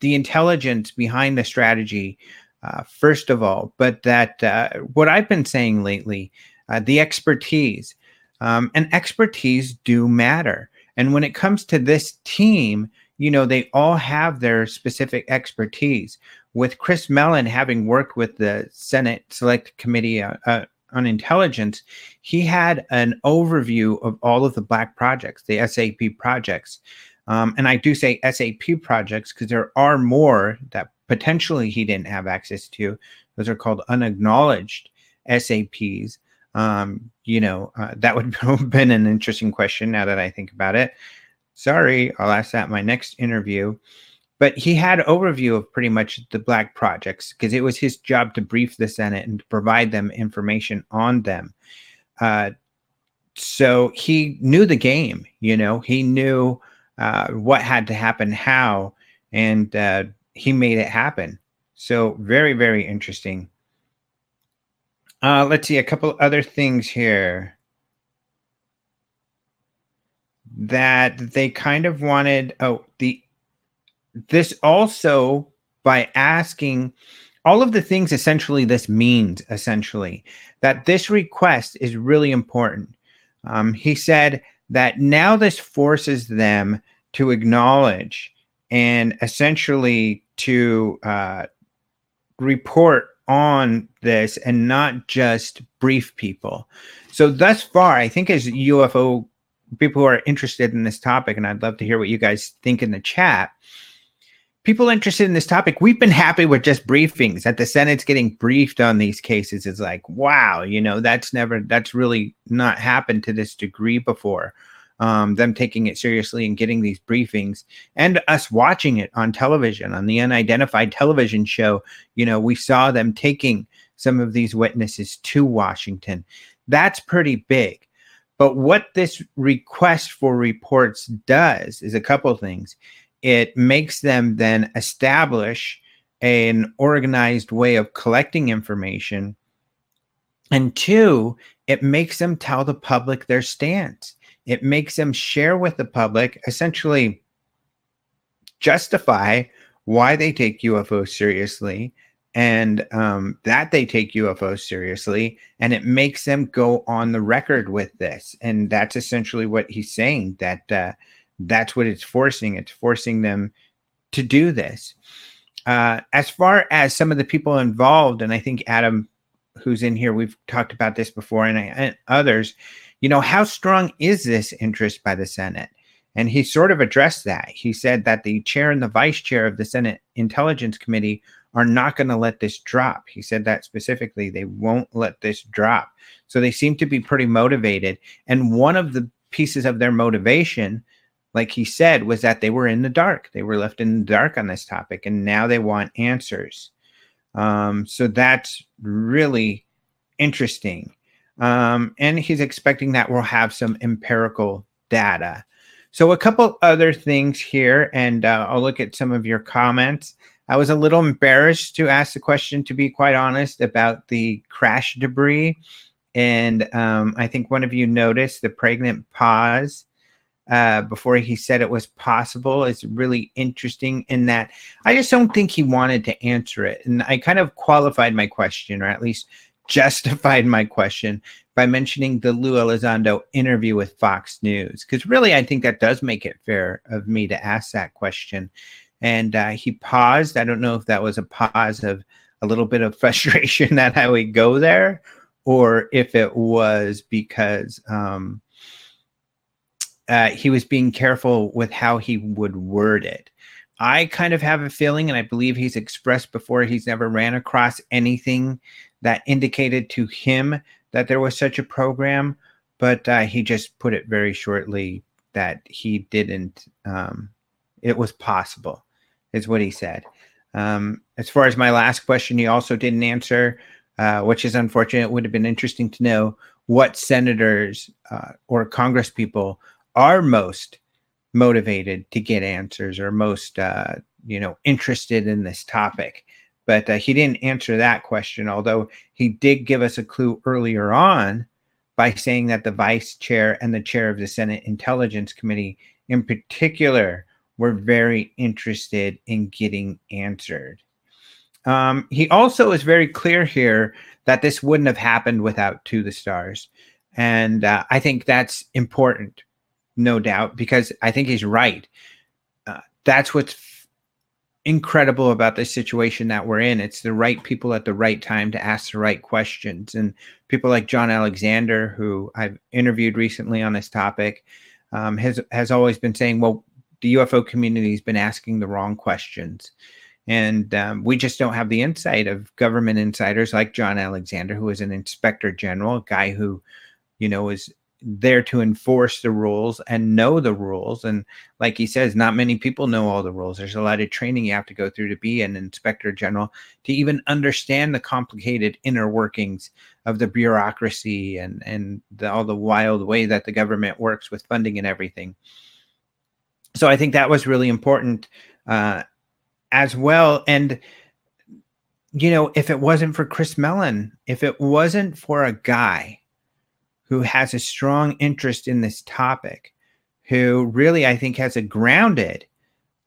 the intelligence behind the strategy, uh, first of all, but that uh, what I've been saying lately, uh, the expertise, um, and expertise do matter. And when it comes to this team, you know, they all have their specific expertise. With Chris Mellon having worked with the Senate Select Committee uh, uh, on Intelligence, he had an overview of all of the Black projects, the SAP projects. Um, and I do say SAP projects because there are more that potentially he didn't have access to. Those are called unacknowledged SAPs. Um, you know, uh, that would *laughs* have been an interesting question now that I think about it. Sorry, I'll ask that my next interview. But he had overview of pretty much the black projects because it was his job to brief the Senate and provide them information on them. Uh, so he knew the game, you know, he knew uh, what had to happen, how, and uh, he made it happen. So very, very interesting. Uh, let's see a couple other things here that they kind of wanted oh the this also by asking all of the things essentially this means essentially that this request is really important. Um, he said that now this forces them to acknowledge and essentially to uh, report on this and not just brief people. So thus far i think as ufo people who are interested in this topic, and I'd love to hear what you guys think in the chat. People interested in this topic, we've been happy with just briefings that the Senate's getting briefed on these cases. Is like, wow, you know, that's never, that's really not happened to this degree before. Um, them taking it seriously and getting these briefings and us watching it on television on the unidentified television show you know we saw them taking some of these witnesses to washington that's pretty big but what this request for reports does is a couple of things. it makes them then establish an organized way of collecting information. And two, it makes them tell the public their stance. It makes them share with the public, essentially justify why they take UFOs seriously and um, that they take UFOs seriously. And it makes them go on the record with this. And that's essentially what he's saying that uh, that's what it's forcing. It's forcing them to do this. Uh, as far as some of the people involved, and I think Adam, who's in here, we've talked about this before, and, I, and others, you know, how strong is this interest by the Senate? And he sort of addressed that. He said that the chair and the vice chair of the Senate Intelligence Committee are not going to let this drop. He said that specifically. They won't let this drop. So they seem to be pretty motivated. And one of the pieces of their motivation like he said, was that they were in the dark. They were left in the dark on this topic, and now they want answers. Um, so that's really interesting. Um, and he's expecting that we'll have some empirical data. So, a couple other things here, and uh, I'll look at some of your comments. I was a little embarrassed to ask the question, to be quite honest, about the crash debris. And um, I think one of you noticed the pregnant pause uh, before he said it was possible is really interesting in that I just don't think he wanted to answer it. And I kind of qualified my question, or at least *laughs* justified my question by mentioning the Lou Elizondo interview with Fox News. Because really, I think that does make it fair of me to ask that question. And uh, he paused. I don't know if that was a pause of a little bit of *laughs* frustration that I would go there, or if it was because um, uh, he was being careful with how he would word it. I kind of have a feeling, and I believe he's expressed before, he's never ran across anything that indicated to him that there was such a program, but uh, he just put it very shortly that he didn't, um, it was possible, is what he said. Um, as far as my last question, he also didn't answer, uh, which is unfortunate. It would have been interesting to know what senators uh, or Congress people are most motivated to get answers or most uh, you know interested in this topic but uh, he didn't answer that question although he did give us a clue earlier on by saying that the vice chair and the chair of the senate intelligence committee in particular were very interested in getting answered um, he also is very clear here that this wouldn't have happened without to the stars and uh, i think that's important no doubt, because I think he's right. Uh, that's what's incredible about this situation that we're in. It's the right people at the right time to ask the right questions. And people like John Alexander, who I've interviewed recently on this topic, um, has has always been saying, "Well, the UFO community has been asking the wrong questions." And um, we just don't have the insight of government insiders like John Alexander, who is an inspector general, a guy who, you know, is there to enforce the rules and know the rules. And like he says, not many people know all the rules. There's a lot of training you have to go through to be an inspector general to even understand the complicated inner workings of the bureaucracy and and the, all the wild way that the government works with funding and everything. So I think that was really important uh, as well. And you know, if it wasn't for Chris Mellon, if it wasn't for a guy who has a strong interest in this topic, who really, I think, has a grounded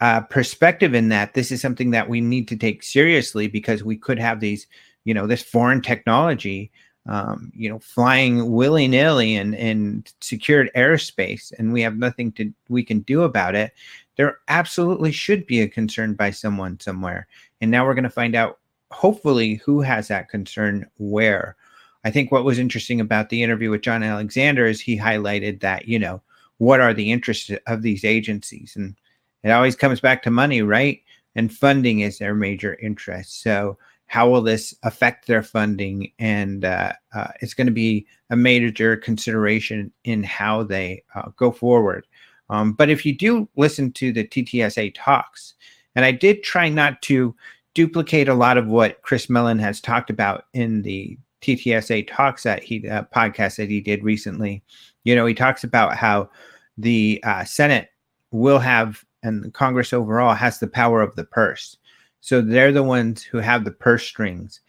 uh, perspective in that this is something that we need to take seriously because we could have these, you know, this foreign technology, um, you know, flying willy nilly in, in secured airspace, and we have nothing to we can do about it. There absolutely should be a concern by someone somewhere, and now we're going to find out, hopefully, who has that concern where. I think what was interesting about the interview with John Alexander is he highlighted that, you know, what are the interests of these agencies? And it always comes back to money, right? And funding is their major interest. So, how will this affect their funding? And uh, uh, it's going to be a major consideration in how they uh, go forward. Um, but if you do listen to the TTSA talks, and I did try not to duplicate a lot of what Chris Mellon has talked about in the TTSA talks that he uh, podcast that he did recently. You know, he talks about how the uh, Senate will have and Congress overall has the power of the purse. So they're the ones who have the purse strings.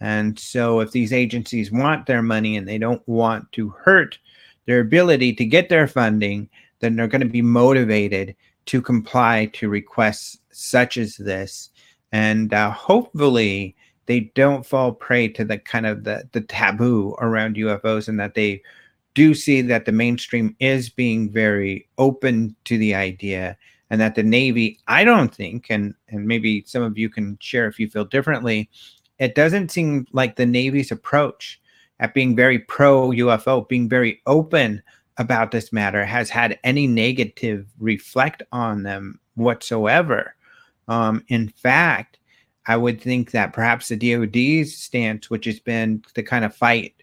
And so if these agencies want their money and they don't want to hurt their ability to get their funding, then they're going to be motivated to comply to requests such as this. And uh, hopefully they don't fall prey to the kind of the, the taboo around UFOs and that they do see that the mainstream is being very open to the idea and that the Navy, I don't think, and and maybe some of you can share if you feel differently, it doesn't seem like the Navy's approach at being very pro UFO, being very open about this matter, has had any negative reflect on them whatsoever. Um, in fact, I would think that perhaps the DoD's stance, which has been to kind of fight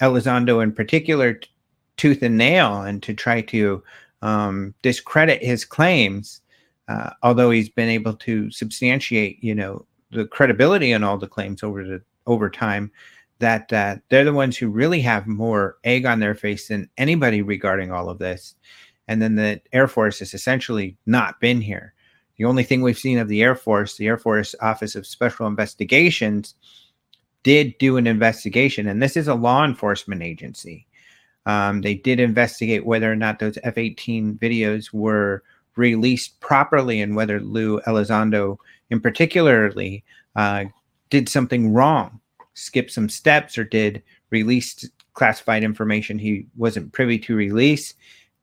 Elizondo in particular t- tooth and nail and to try to um, discredit his claims, uh, although he's been able to substantiate, you know, the credibility in all the claims over the over time, that uh, they're the ones who really have more egg on their face than anybody regarding all of this. And then the Air Force has essentially not been here. The only thing we've seen of the Air Force, the Air Force Office of Special Investigations, did do an investigation, and this is a law enforcement agency. Um, they did investigate whether or not those F 18 videos were released properly and whether Lou Elizondo, in particularly, uh, did something wrong, skipped some steps, or did release classified information he wasn't privy to release.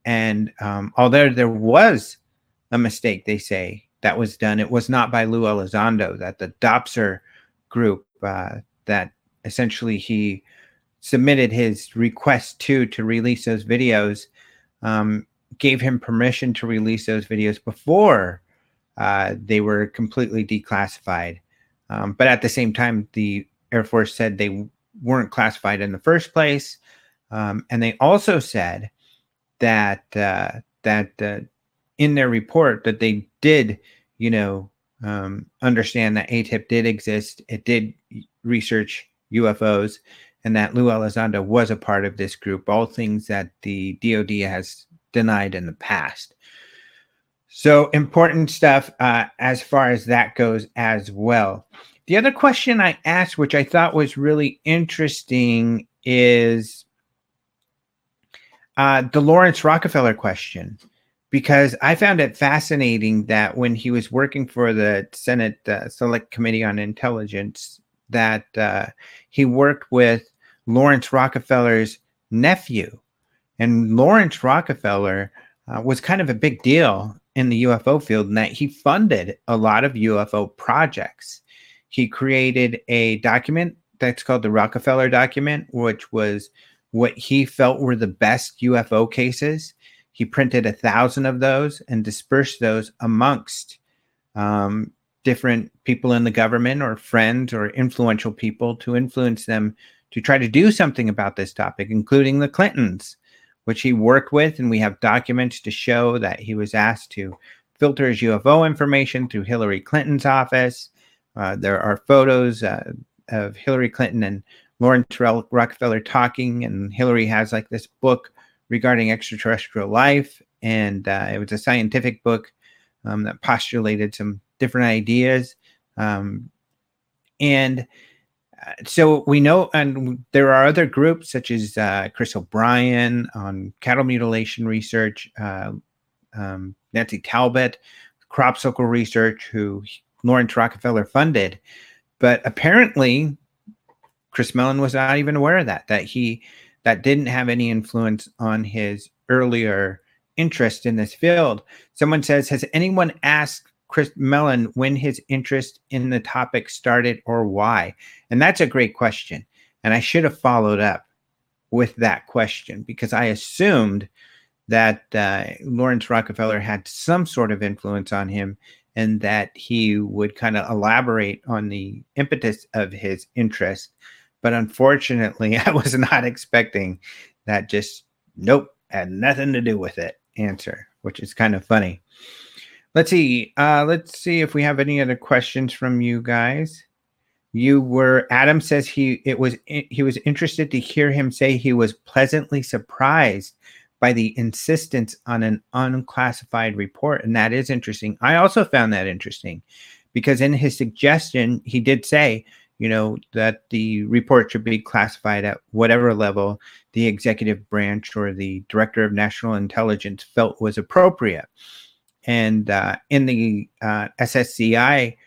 And um, although there was a mistake, they say that was done, it was not by Lou Elizondo, that the DOPSR group uh, that essentially he submitted his request to to release those videos um, gave him permission to release those videos before uh, they were completely declassified. Um, but at the same time, the Air Force said they weren't classified in the first place, um, and they also said that uh, that uh, in their report that they did, you know, um, understand that ATIP did exist. It did research UFOs, and that Lou Elizondo was a part of this group, all things that the DoD has denied in the past. So important stuff uh, as far as that goes as well. The other question I asked, which I thought was really interesting, is uh, the Laurance Rockefeller question, because I found it fascinating that when he was working for the Senate uh, Select Committee on Intelligence, that uh, he worked with Laurance Rockefeller's nephew. And Laurance Rockefeller uh, was kind of a big deal in the UFO field in that he funded a lot of UFO projects. He created a document that's called the Rockefeller document, which was what he felt were the best UFO cases. He printed a thousand of those and dispersed those amongst um, different people in the government or friends or influential people to influence them to try to do something about this topic, including the Clintons, which he worked with. And we have documents to show that he was asked to filter his UFO information through Hillary Clinton's office. Uh, there are photos uh, of Hillary Clinton and Laurance Rockefeller talking, and Hillary has like this book regarding extraterrestrial life. And uh, it was a scientific book um, that postulated some different ideas. Um, and so we know, and there are other groups such as uh, Chris O'Brien on cattle mutilation research, uh, um, Nancy Talbott, crop circle research, who Laurance Rockefeller funded. But apparently, Chris Mellon was not even aware of that. That he that didn't have any influence on his earlier interest in this field. Someone says, has anyone asked Chris Mellon when his interest in the topic started or why? And that's a great question. And I should have followed up with that question because I assumed that uh, Laurance Rockefeller had some sort of influence on him and that he would kind of elaborate on the impetus of his interest. But unfortunately, *laughs* I was not expecting that just, nope, had nothing to do with it answer, which is kind of funny. Let's see. Uh, let's see if we have any other questions from you guys. You were Adam says he it was he was interested to hear him say he was pleasantly surprised by the insistence on an unclassified report. And that is interesting. I also found that interesting because in his suggestion, he did say, you know, that the report should be classified at whatever level the executive branch or the director of national intelligence felt was appropriate. And uh, in the uh, SSCI,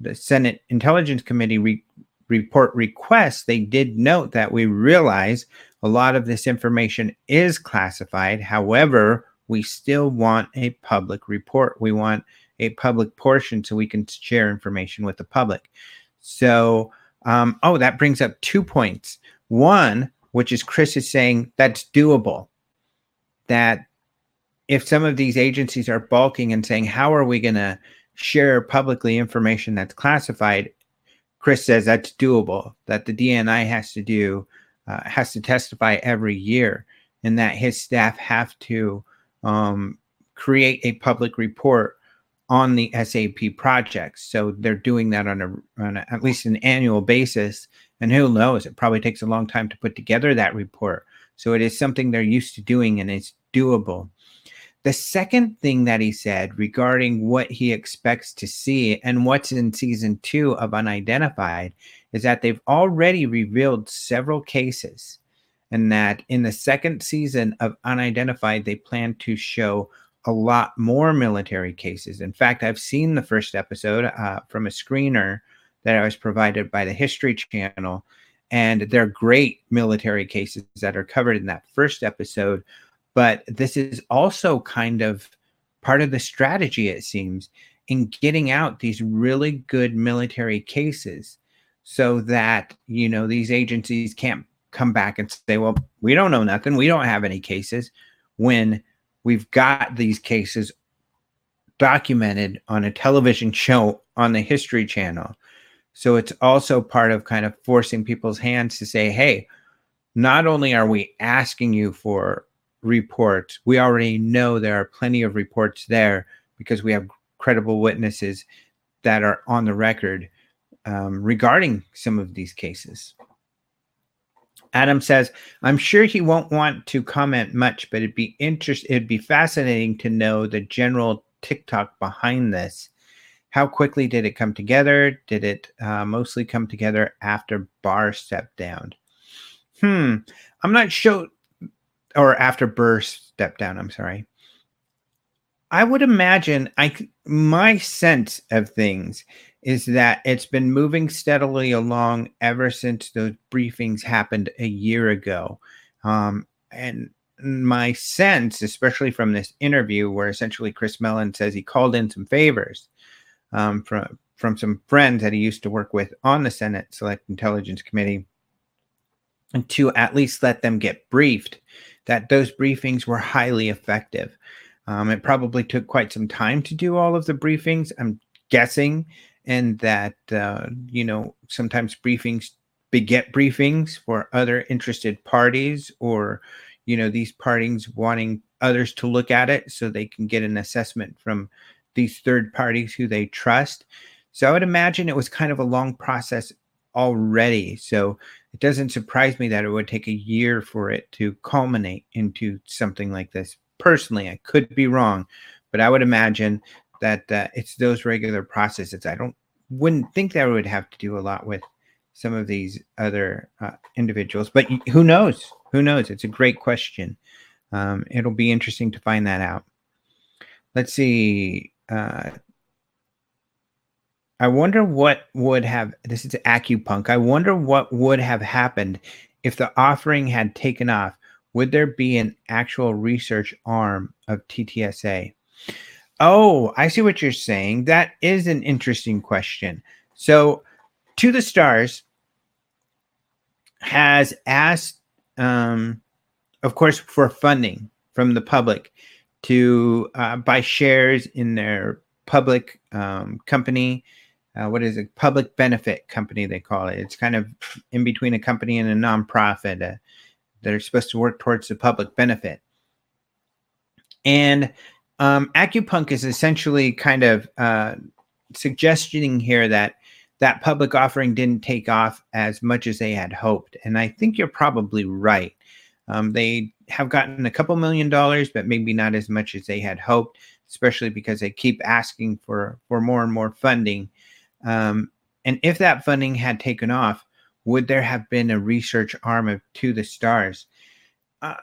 the Senate Intelligence Committee re- report request, they did note that we realize a lot of this information is classified. However, we still want a public report. We want a public portion so we can share information with the public. So, um, oh, that brings up two points. One, which is Chris is saying that's doable. That if some of these agencies are balking and saying, how are we going to share publicly information that's classified? Chris says that's doable, that the DNI has to do, uh, has to testify every year, and that his staff have to um, create a public report on the SAP projects. So they're doing that on a, on a, at least an annual basis. And who knows? It probably takes a long time to put together that report. So it is something they're used to doing and it's doable. The second thing that he said regarding what he expects to see and what's in season two of Unidentified is that they've already revealed several cases, and that in the second season of Unidentified, they plan to show a lot more military cases. In fact, I've seen the first episode uh, from a screener that I was provided by the History Channel, and they're great military cases that are covered in that first episode. But this is also kind of part of the strategy, it seems, in getting out these really good military cases so that, you know, these agencies can't come back and say, well, we don't know nothing. We don't have any cases when we've got these cases documented on a television show on the History Channel. So it's also part of kind of forcing people's hands to say, hey, not only are we asking you for reports, we already know there are plenty of reports there because we have credible witnesses that are on the record um, regarding some of these cases. Adam says, I'm sure he won't want to comment much, but it'd be interest it'd be fascinating to know the general TikTok behind this. How quickly did it come together? Did it uh, mostly come together after Barr stepped down? Hmm, I'm not sure. Or after Burr stepped down, I'm sorry. I would imagine I my sense of things is that it's been moving steadily along ever since those briefings happened a year ago. Um, and my sense, especially from this interview, where essentially Chris Mellon says he called in some favors um, from from some friends that he used to work with on the Senate Select Intelligence Committee, and to at least let them get briefed, that those briefings were highly effective. Um, it probably took quite some time to do all of the briefings. I'm guessing and that uh, you know sometimes briefings beget briefings for other interested parties or you know these parties wanting others to look at it so they can get an assessment from these third parties who they trust so i would imagine it was kind of a long process already so it doesn't surprise me that it would take a year for it to culminate into something like this personally i could be wrong but i would imagine that uh, it's those regular processes. I don't wouldn't think that would have to do a lot with some of these other uh, individuals, but who knows? Who knows? It's a great question. Um, it'll be interesting to find that out. Let's see. Uh, I wonder what would have. This is AccuPunk. I wonder what would have happened if the offering had taken off. Would there be an actual research arm of TTSA? Oh, I see what you're saying. That is an interesting question. So, To the Stars has asked, um, of course, for funding from the public to uh, buy shares in their public um, company. Uh, what is it? Public benefit company, they call it. It's kind of in between a company and a nonprofit uh, that are supposed to work towards the public benefit. And um, AccuPunk is essentially kind of uh, suggesting here that that public offering didn't take off as much as they had hoped, and I think you're probably right. Um, they have gotten a couple million dollars, but maybe not as much as they had hoped, especially because they keep asking for for more and more funding. Um, and if that funding had taken off, would there have been a research arm of To the Stars? Uh,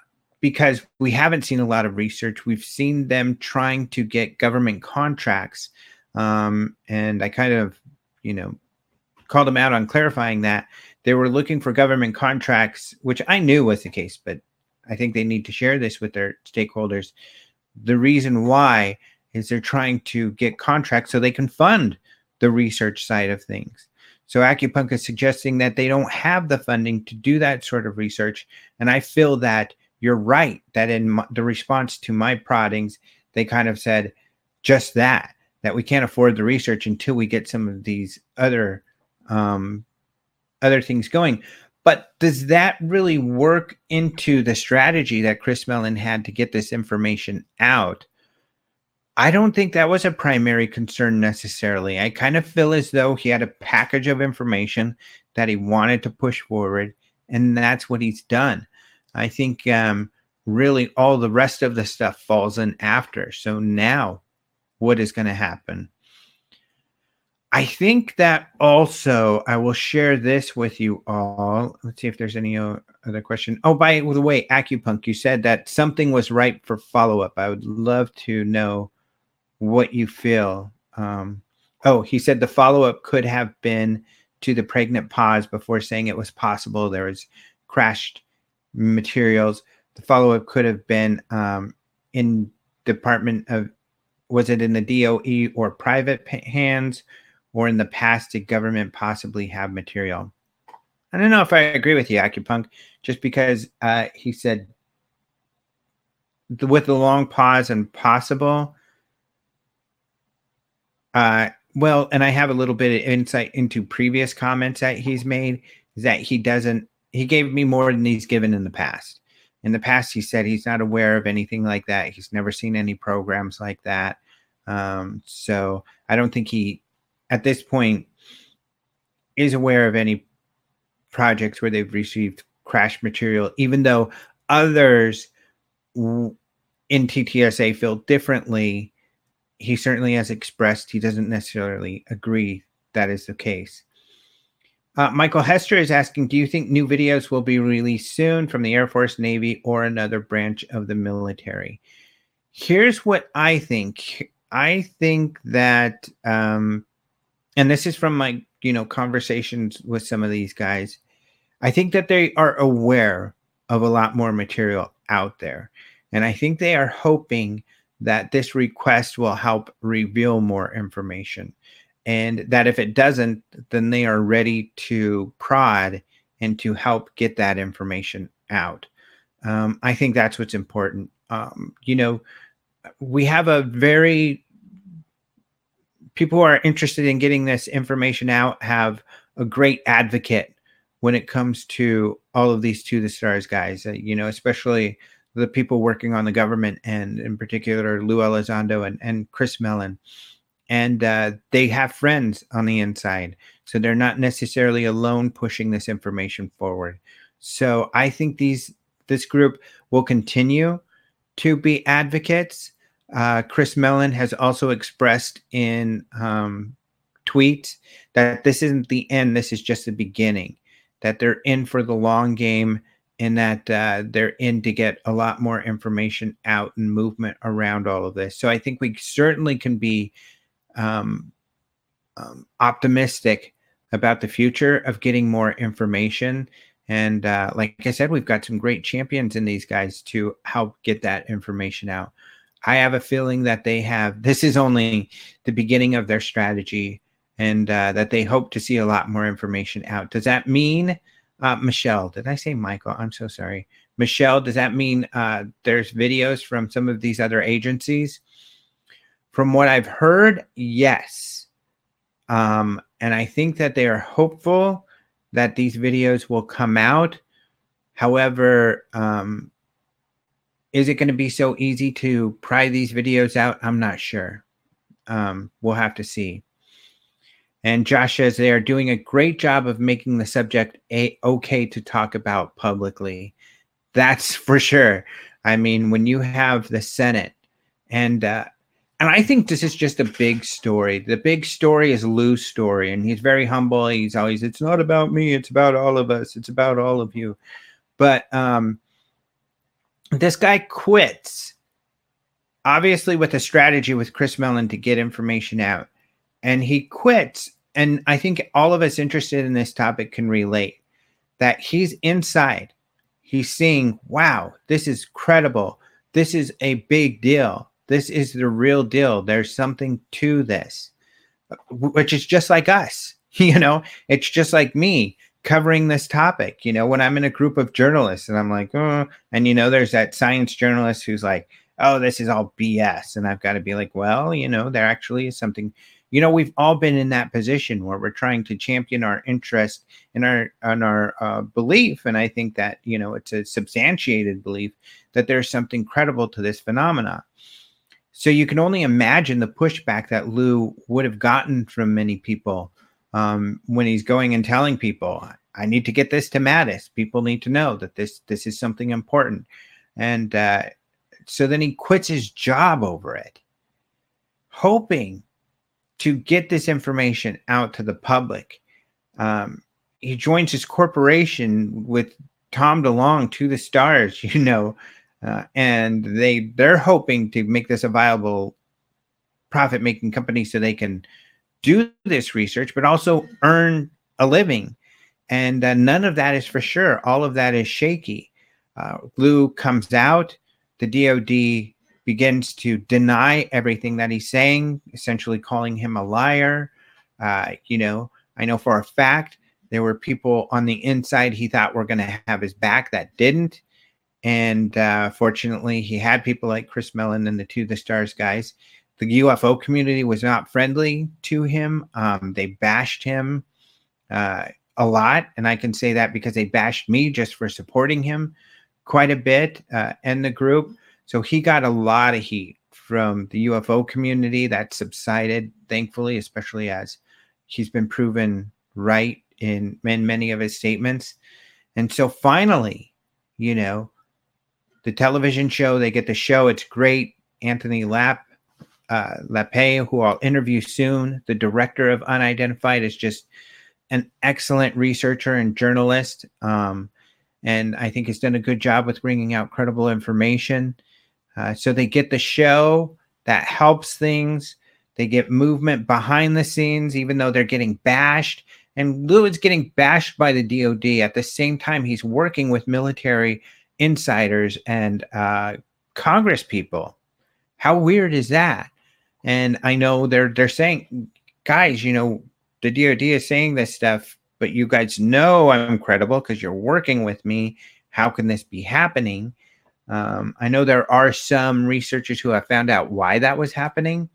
because we haven't seen a lot of research. We've seen them trying to get government contracts. Um, and I kind of, you know, called them out on clarifying that they were looking for government contracts, which I knew was the case, but I think they need to share this with their stakeholders. The reason why is they're trying to get contracts so they can fund the research side of things. So Acupunk is suggesting that they don't have the funding to do that sort of research. And I feel that you're right that in my, the response to my proddings, they kind of said just that, that we can't afford the research until we get some of these other um, other things going. But does that really work into the strategy that Chris Mellon had to get this information out? I don't think that was a primary concern necessarily. I kind of feel as though he had a package of information that he wanted to push forward, and that's what he's done. I think um, really all the rest of the stuff falls in after. So now, what is going to happen? I think that also I will share this with you all. Let's see if there's any other question. Oh, by the way, Acupunk, you said that something was ripe for follow up. I would love to know what you feel. Um, oh, he said the follow up could have been to the pregnant pause before saying it was possible there was crashed materials. The follow up could have been um, in Department of, was it in the DOE or private hands? or in the past did government possibly have material? I don't know if I agree with you, Acupunk, just because uh, he said with the long pause and possible. Uh, well, and I have a little bit of insight into previous comments that he's made. Is that he doesn't? He gave me more than he's given in the past. In the past, he said he's not aware of anything like that. He's never seen any programs like that. Um, so I don't think he at this point is aware of any projects where they've received crash material, even though others in TTSA feel differently. He certainly has expressed he doesn't necessarily agree that is the case. Uh, Michael Hester is asking Do you think new videos will be released soon from the Air Force, Navy, or another branch of the military? Here's what I think I think that um, and this is from my you know conversations with some of these guys i think that they are aware of a lot more material out there and i think they are hoping that this request will help reveal more information and that if it doesn't then they are ready to prod and to help get that information out. Um, i think that's what's important. Um, you know we have a very people who are interested in getting this information out have a great advocate when it comes to all of these to the stars guys uh, you know especially the people working on the government and in particular lou elizondo and, and chris mellon. And uh, they have friends on the inside so they're not necessarily alone pushing this information forward. So i think these this group will continue to be advocates. Uh, Chris Mellon has also expressed in um, tweets that this isn't the end, this is just the beginning, that they're in for the long game and that uh, they're in to get a lot more information out and movement around all of this. So I think we certainly can be um, um, optimistic about the future of getting more information. And uh, like I said, we've got some great champions in these guys to help get that information out. I have a feeling that they have this is only the beginning of their strategy and uh, that they hope to see a lot more information out. Does that mean, uh, Michelle? Did I say Michael? I'm so sorry. Michelle, does that mean uh, there's videos from some of these other agencies? From what I've heard, yes. Um, and I think that they are hopeful that these videos will come out. However, um, is it going to be so easy to pry these videos out? I'm not sure. Um, we'll have to see. And Josh says they are doing a great job of making the subject a- okay to talk about publicly. That's for sure. I mean, when you have the Senate and uh, and I think this is just a big story. The big story is Lou's story, and he's very humble. He's always, it's not about me, it's about all of us, it's about all of you. But um, this guy quits, obviously with a strategy with Chris Mellon to get information out, and he quits. And I think all of us interested in this topic can relate that he's inside. He's seeing, wow, this is credible. This is a big deal this is the real deal. There's something to this, which is just like us. *laughs* You know, it's just like me covering this topic. You know, when I'm in a group of journalists and I'm like, oh, and you know, there's that science journalist who's like, oh, this is all BS. And I've got to be like, well, you know, there actually is something. You know, we've all been in that position where we're trying to champion our interest and our on our uh, belief, and I think that you know it's a substantiated belief that there's something credible to this phenomena. So you can only imagine the pushback that Lou would have gotten from many people um, when he's going and telling people, "I need to get this to Mattis. People need to know that this this is something important." And uh, so then he quits his job over it, hoping to get this information out to the public. Um, he joins his corporation with Tom DeLonge to the stars, *laughs* you know, uh, and they they're hoping to make this a viable profit making company so they can do this research but also earn a living. And uh, none of that is for sure. All of that is shaky. Uh, Lou comes out. The dod begins to deny everything that he's saying essentially calling him a liar uh, you know i know for a fact there were people on the inside he thought were going to have his back that didn't and uh, fortunately, he had people like Chris Mellon and the To the Stars guys. The UFO community was not friendly to him. Um, they bashed him uh, a lot. And I can say that because they bashed me just for supporting him quite a bit uh, and the group. So he got a lot of heat from the UFO community that subsided, thankfully, especially as he's been proven right in, in many of his statements. And so finally, you know, the television show. They get the show. It's great. Anthony Lap, uh, Lappe, who I'll interview soon, the director of Unidentified, is just an excellent researcher and journalist. Um, and I think has done a good job with bringing out credible information. Uh, so they get the show that helps things. They get movement behind the scenes, even though they're getting bashed. And Lou is getting bashed by the DoD at the same time he's working with military insiders and uh, Congress people. How weird is that? And I know they're they're saying, guys, you know, the DoD is saying this stuff, but you guys know I'm credible because you're working with me. How can this be happening? Um, I know there are some researchers who have found out why that was happening,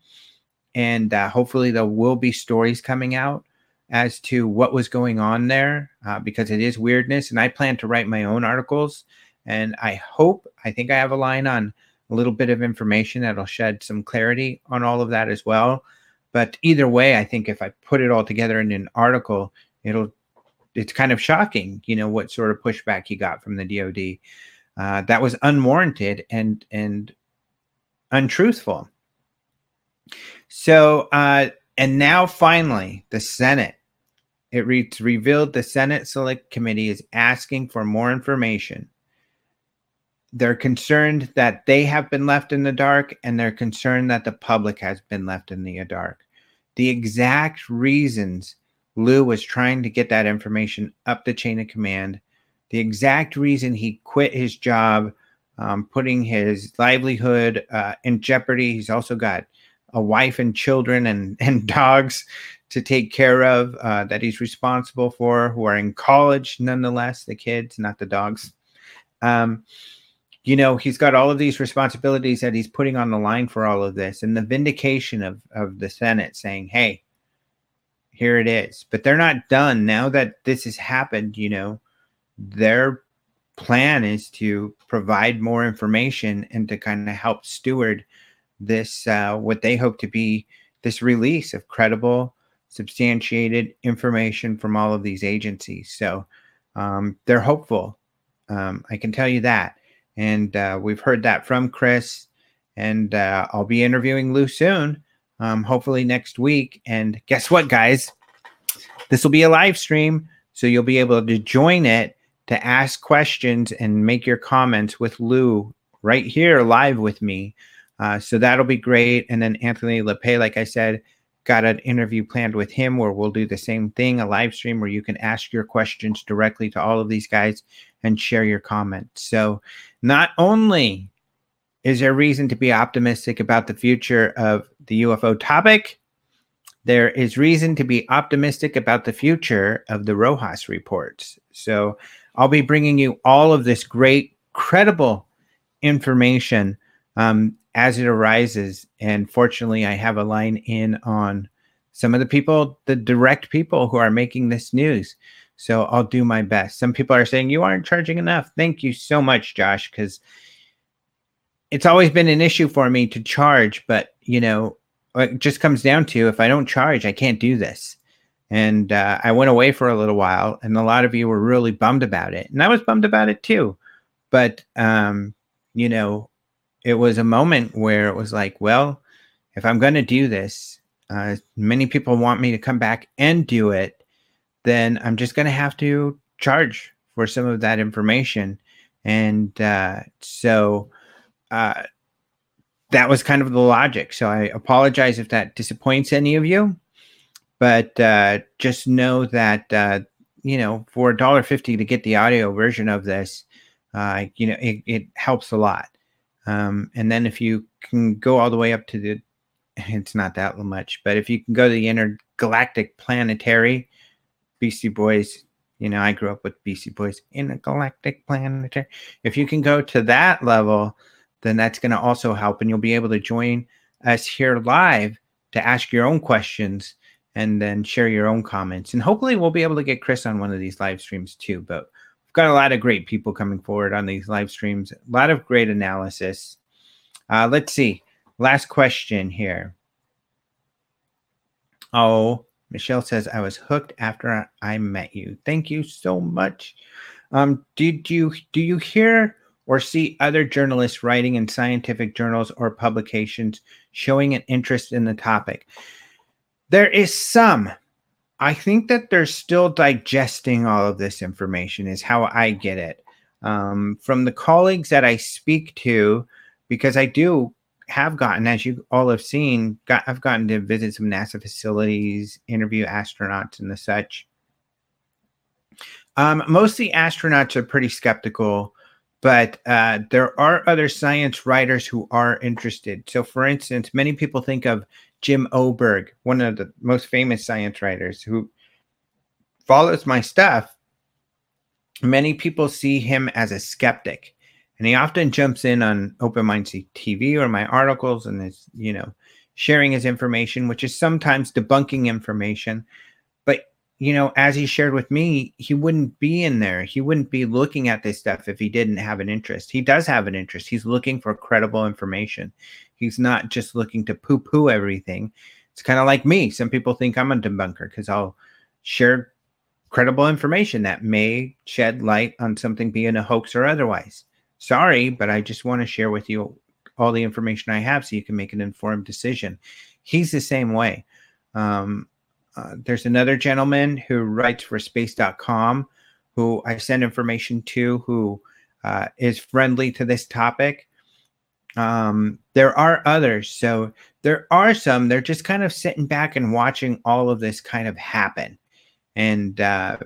and uh, hopefully there will be stories coming out as to what was going on there uh, because it is weirdness. And I plan to write my own articles and I hope, I think I have a line on a little bit of information that'll shed some clarity on all of that as well. But either way, I think if I put it all together in an article, it'll it's kind of shocking, you know, what sort of pushback he got from the DoD. Uh, that was unwarranted and and untruthful. So, uh, and now finally, the Senate. It reads revealed the Senate Select Committee is asking for more information they're concerned that they have been left in the dark and they're concerned that the public has been left in the dark. The exact reasons Lou was trying to get that information up the chain of command, the exact reason he quit his job, um, putting his livelihood uh, in jeopardy. He's also got a wife and children and, *laughs* and dogs to take care of uh, that he's responsible for, who are in college nonetheless, the kids, not the dogs. Um, you know he's got all of these responsibilities that he's putting on the line for all of this and the vindication of of the senate saying hey here it is but they're not done now that this has happened you know their plan is to provide more information and to kind of help steward this uh, what they hope to be this release of credible substantiated information from all of these agencies so um, they're hopeful Um, I can tell you that. And uh, we've heard that from Chris. And uh, I'll be interviewing Lou soon, um, hopefully next week. And guess what, guys? This will be a live stream. So you'll be able to join it to ask questions and make your comments with Lou right here live with me. Uh, so that'll be great. And then Anthony Lappe, like I said, got an interview planned with him where we'll do the same thing a live stream where you can ask your questions directly to all of these guys and share your comments. So, not only is there reason to be optimistic about the future of the UFO topic, there is reason to be optimistic about the future of the Rojas reports. So, I'll be bringing you all of this great, credible information um, as it arises. And fortunately, I have a line in on some of the people, the direct people who are making this news. So I'll do my best. Some people are saying you aren't charging enough. Thank you so much, Josh, because it's always been an issue for me to charge, but you know, it just comes down to if I don't charge, I can't do this. And uh, I went away for a little while, and a lot of you were really bummed about it, and I was bummed about it too. But um, you know, it was a moment where it was like, well, if I'm going to do this, uh, many people want me to come back and do it, then I'm just going to have to charge for some of that information. And uh, so uh, that was kind of the logic. So I apologize if that disappoints any of you, but uh, just know that, uh, you know, for a dollar fifty to get the audio version of this, uh, you know, it, it helps a lot. Um, and then if you can go all the way up to the, *laughs* it's not that much, but if you can go to the intergalactic planetary, Beastie Boys, you know, I grew up with Beastie Boys, intergalactic planetary. If you can go to that level, then that's going to also help. And you'll be able to join us here live to ask your own questions and then share your own comments. And hopefully we'll be able to get Chris on one of these live streams too. But we've got a lot of great people coming forward on these live streams. A lot of great analysis. Uh, let's see. Last question here. Oh, Michelle says I was hooked after I met you. Thank you so much. Um, did you do you hear or see other journalists writing in scientific journals or publications showing an interest in the topic? There is some, I think that they're still digesting all of this information, is how I get it. Um, from the colleagues that I speak to, because I do have gotten, as you all have seen, got, I've gotten to visit some NASA facilities, interview astronauts, and the such. Um, mostly astronauts are pretty skeptical, but uh, there are other science writers who are interested. So, for instance, many people think of Jim Oberg, one of the most famous science writers who follows my stuff, many people see him as a skeptic. And he often jumps in on Open Minds TV or my articles and is, you know, sharing his information, which is sometimes debunking information But, you know, as he shared with me, he wouldn't be in there. He wouldn't be looking at this stuff if he didn't have an interest. He does have an interest. He's looking for credible information. He's not just looking to poo poo everything. It's kind of like me. Some people think I'm a debunker because I'll share credible information that may shed light on something being a hoax or otherwise. Sorry, but I just want to share with you all the information I have so you can make an informed decision. He's the same way. Um, uh, there's another gentleman who writes for space.com who I send information to who uh, is friendly to this topic. Um, there are others. So there are some, they're just kind of sitting back and watching all of this kind of happen. And uh,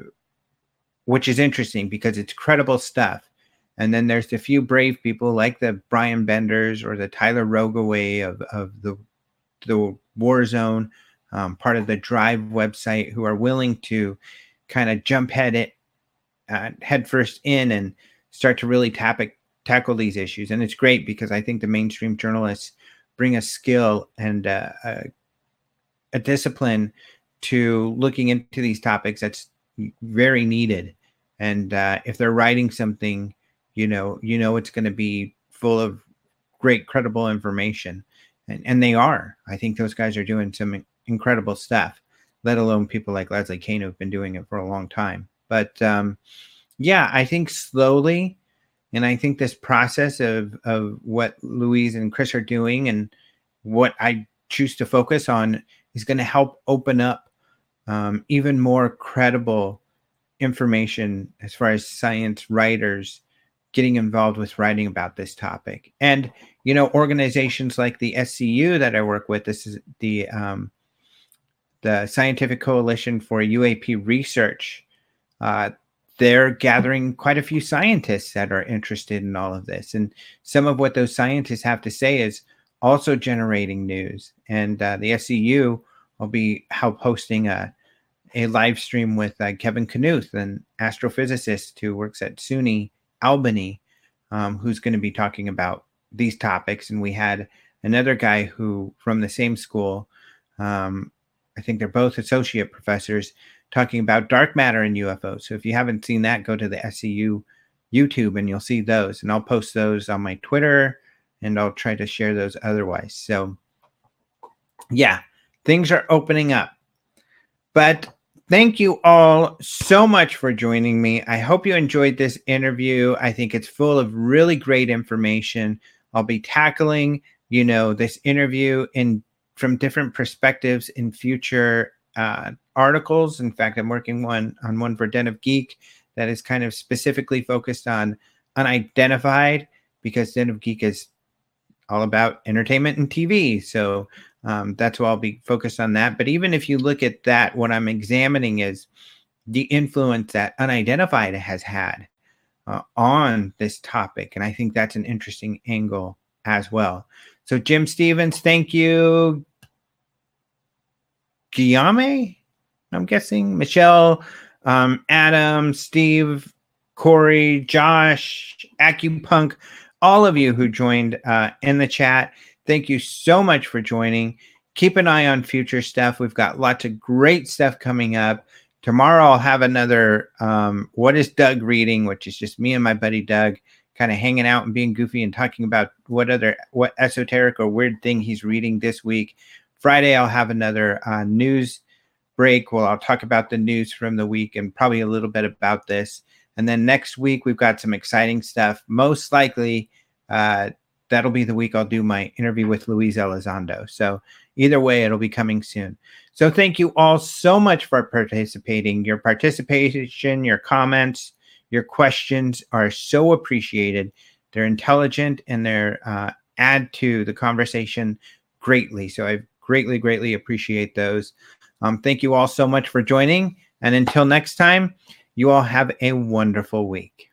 which is interesting because it's credible stuff. And then there's a few brave people like the Bryan Benders or the Tyler Rogoway of, of the, the war zone um, part of the Drive website, who are willing to kind of jump head it uh, head first in and start to really tap it, tackle these issues. And it's great because I think the mainstream journalists bring a skill and uh, a, a discipline to looking into these topics that's very needed. And uh, if they're writing something, you know, you know it's going to be full of great, credible information, and and they are. I think those guys are doing some incredible stuff, let alone people like Leslie Kean who've been doing it for a long time. But um, yeah, I think slowly, and I think this process of of what Luis and Chris are doing and what I choose to focus on is going to help open up um, even more credible information as far as science writers getting involved with writing about this topic. And you know, organizations like the SCU that I work with, this is the um, the Scientific Coalition for UAP Research. Uh, they're gathering quite a few scientists that are interested in all of this, and some of what those scientists have to say is also generating news. And uh, the SCU will be help hosting a a live stream with uh, Kevin Knuth, an astrophysicist who works at SUNY Albany, um, who's going to be talking about these topics. And we had another guy who from the same school, um, I think they're both associate professors, talking about dark matter and UFOs. So if you haven't seen that, go to the SCU YouTube and you'll see those. And I'll post those on my Twitter and I'll try to share those otherwise. So, yeah, things are opening up. But thank you all so much for joining me. I hope you enjoyed this interview. I think it's full of really great information. I'll be tackling, you know, this interview in from different perspectives in future uh, articles. In fact, I'm working one on one for Den of Geek that is kind of specifically focused on unidentified because Den of Geek is all about entertainment and TV. So um, that's why I'll be focused on that. But even if you look at that, what I'm examining is the influence that unidentified has had uh, on this topic. And I think that's an interesting angle as well. So, Jim Stevens, thank you. Guillaume, I'm guessing. Michelle, um, Adam, Steve, Corey, Josh, Acupunk all of you who joined uh, in the chat. Thank you so much for joining. Keep an eye on future stuff. We've got lots of great stuff coming up. Tomorrow I'll have another um, What is Doug Reading, which is just me and my buddy Doug kind of hanging out and being goofy and talking about what other what esoteric or weird thing he's reading this week. Friday I'll have another uh, news break. Well, I'll talk about the news from the week and probably a little bit about this. And then next week, we've got some exciting stuff. Most likely, uh, that'll be the week I'll do my interview with Luis Elizondo. So either way, it'll be coming soon. So thank you all so much for participating. Your participation, your comments, your questions are so appreciated. They're intelligent and they're uh, add to the conversation greatly. So I greatly, greatly appreciate those. Um, thank you all so much for joining. And until next time, you all have a wonderful week.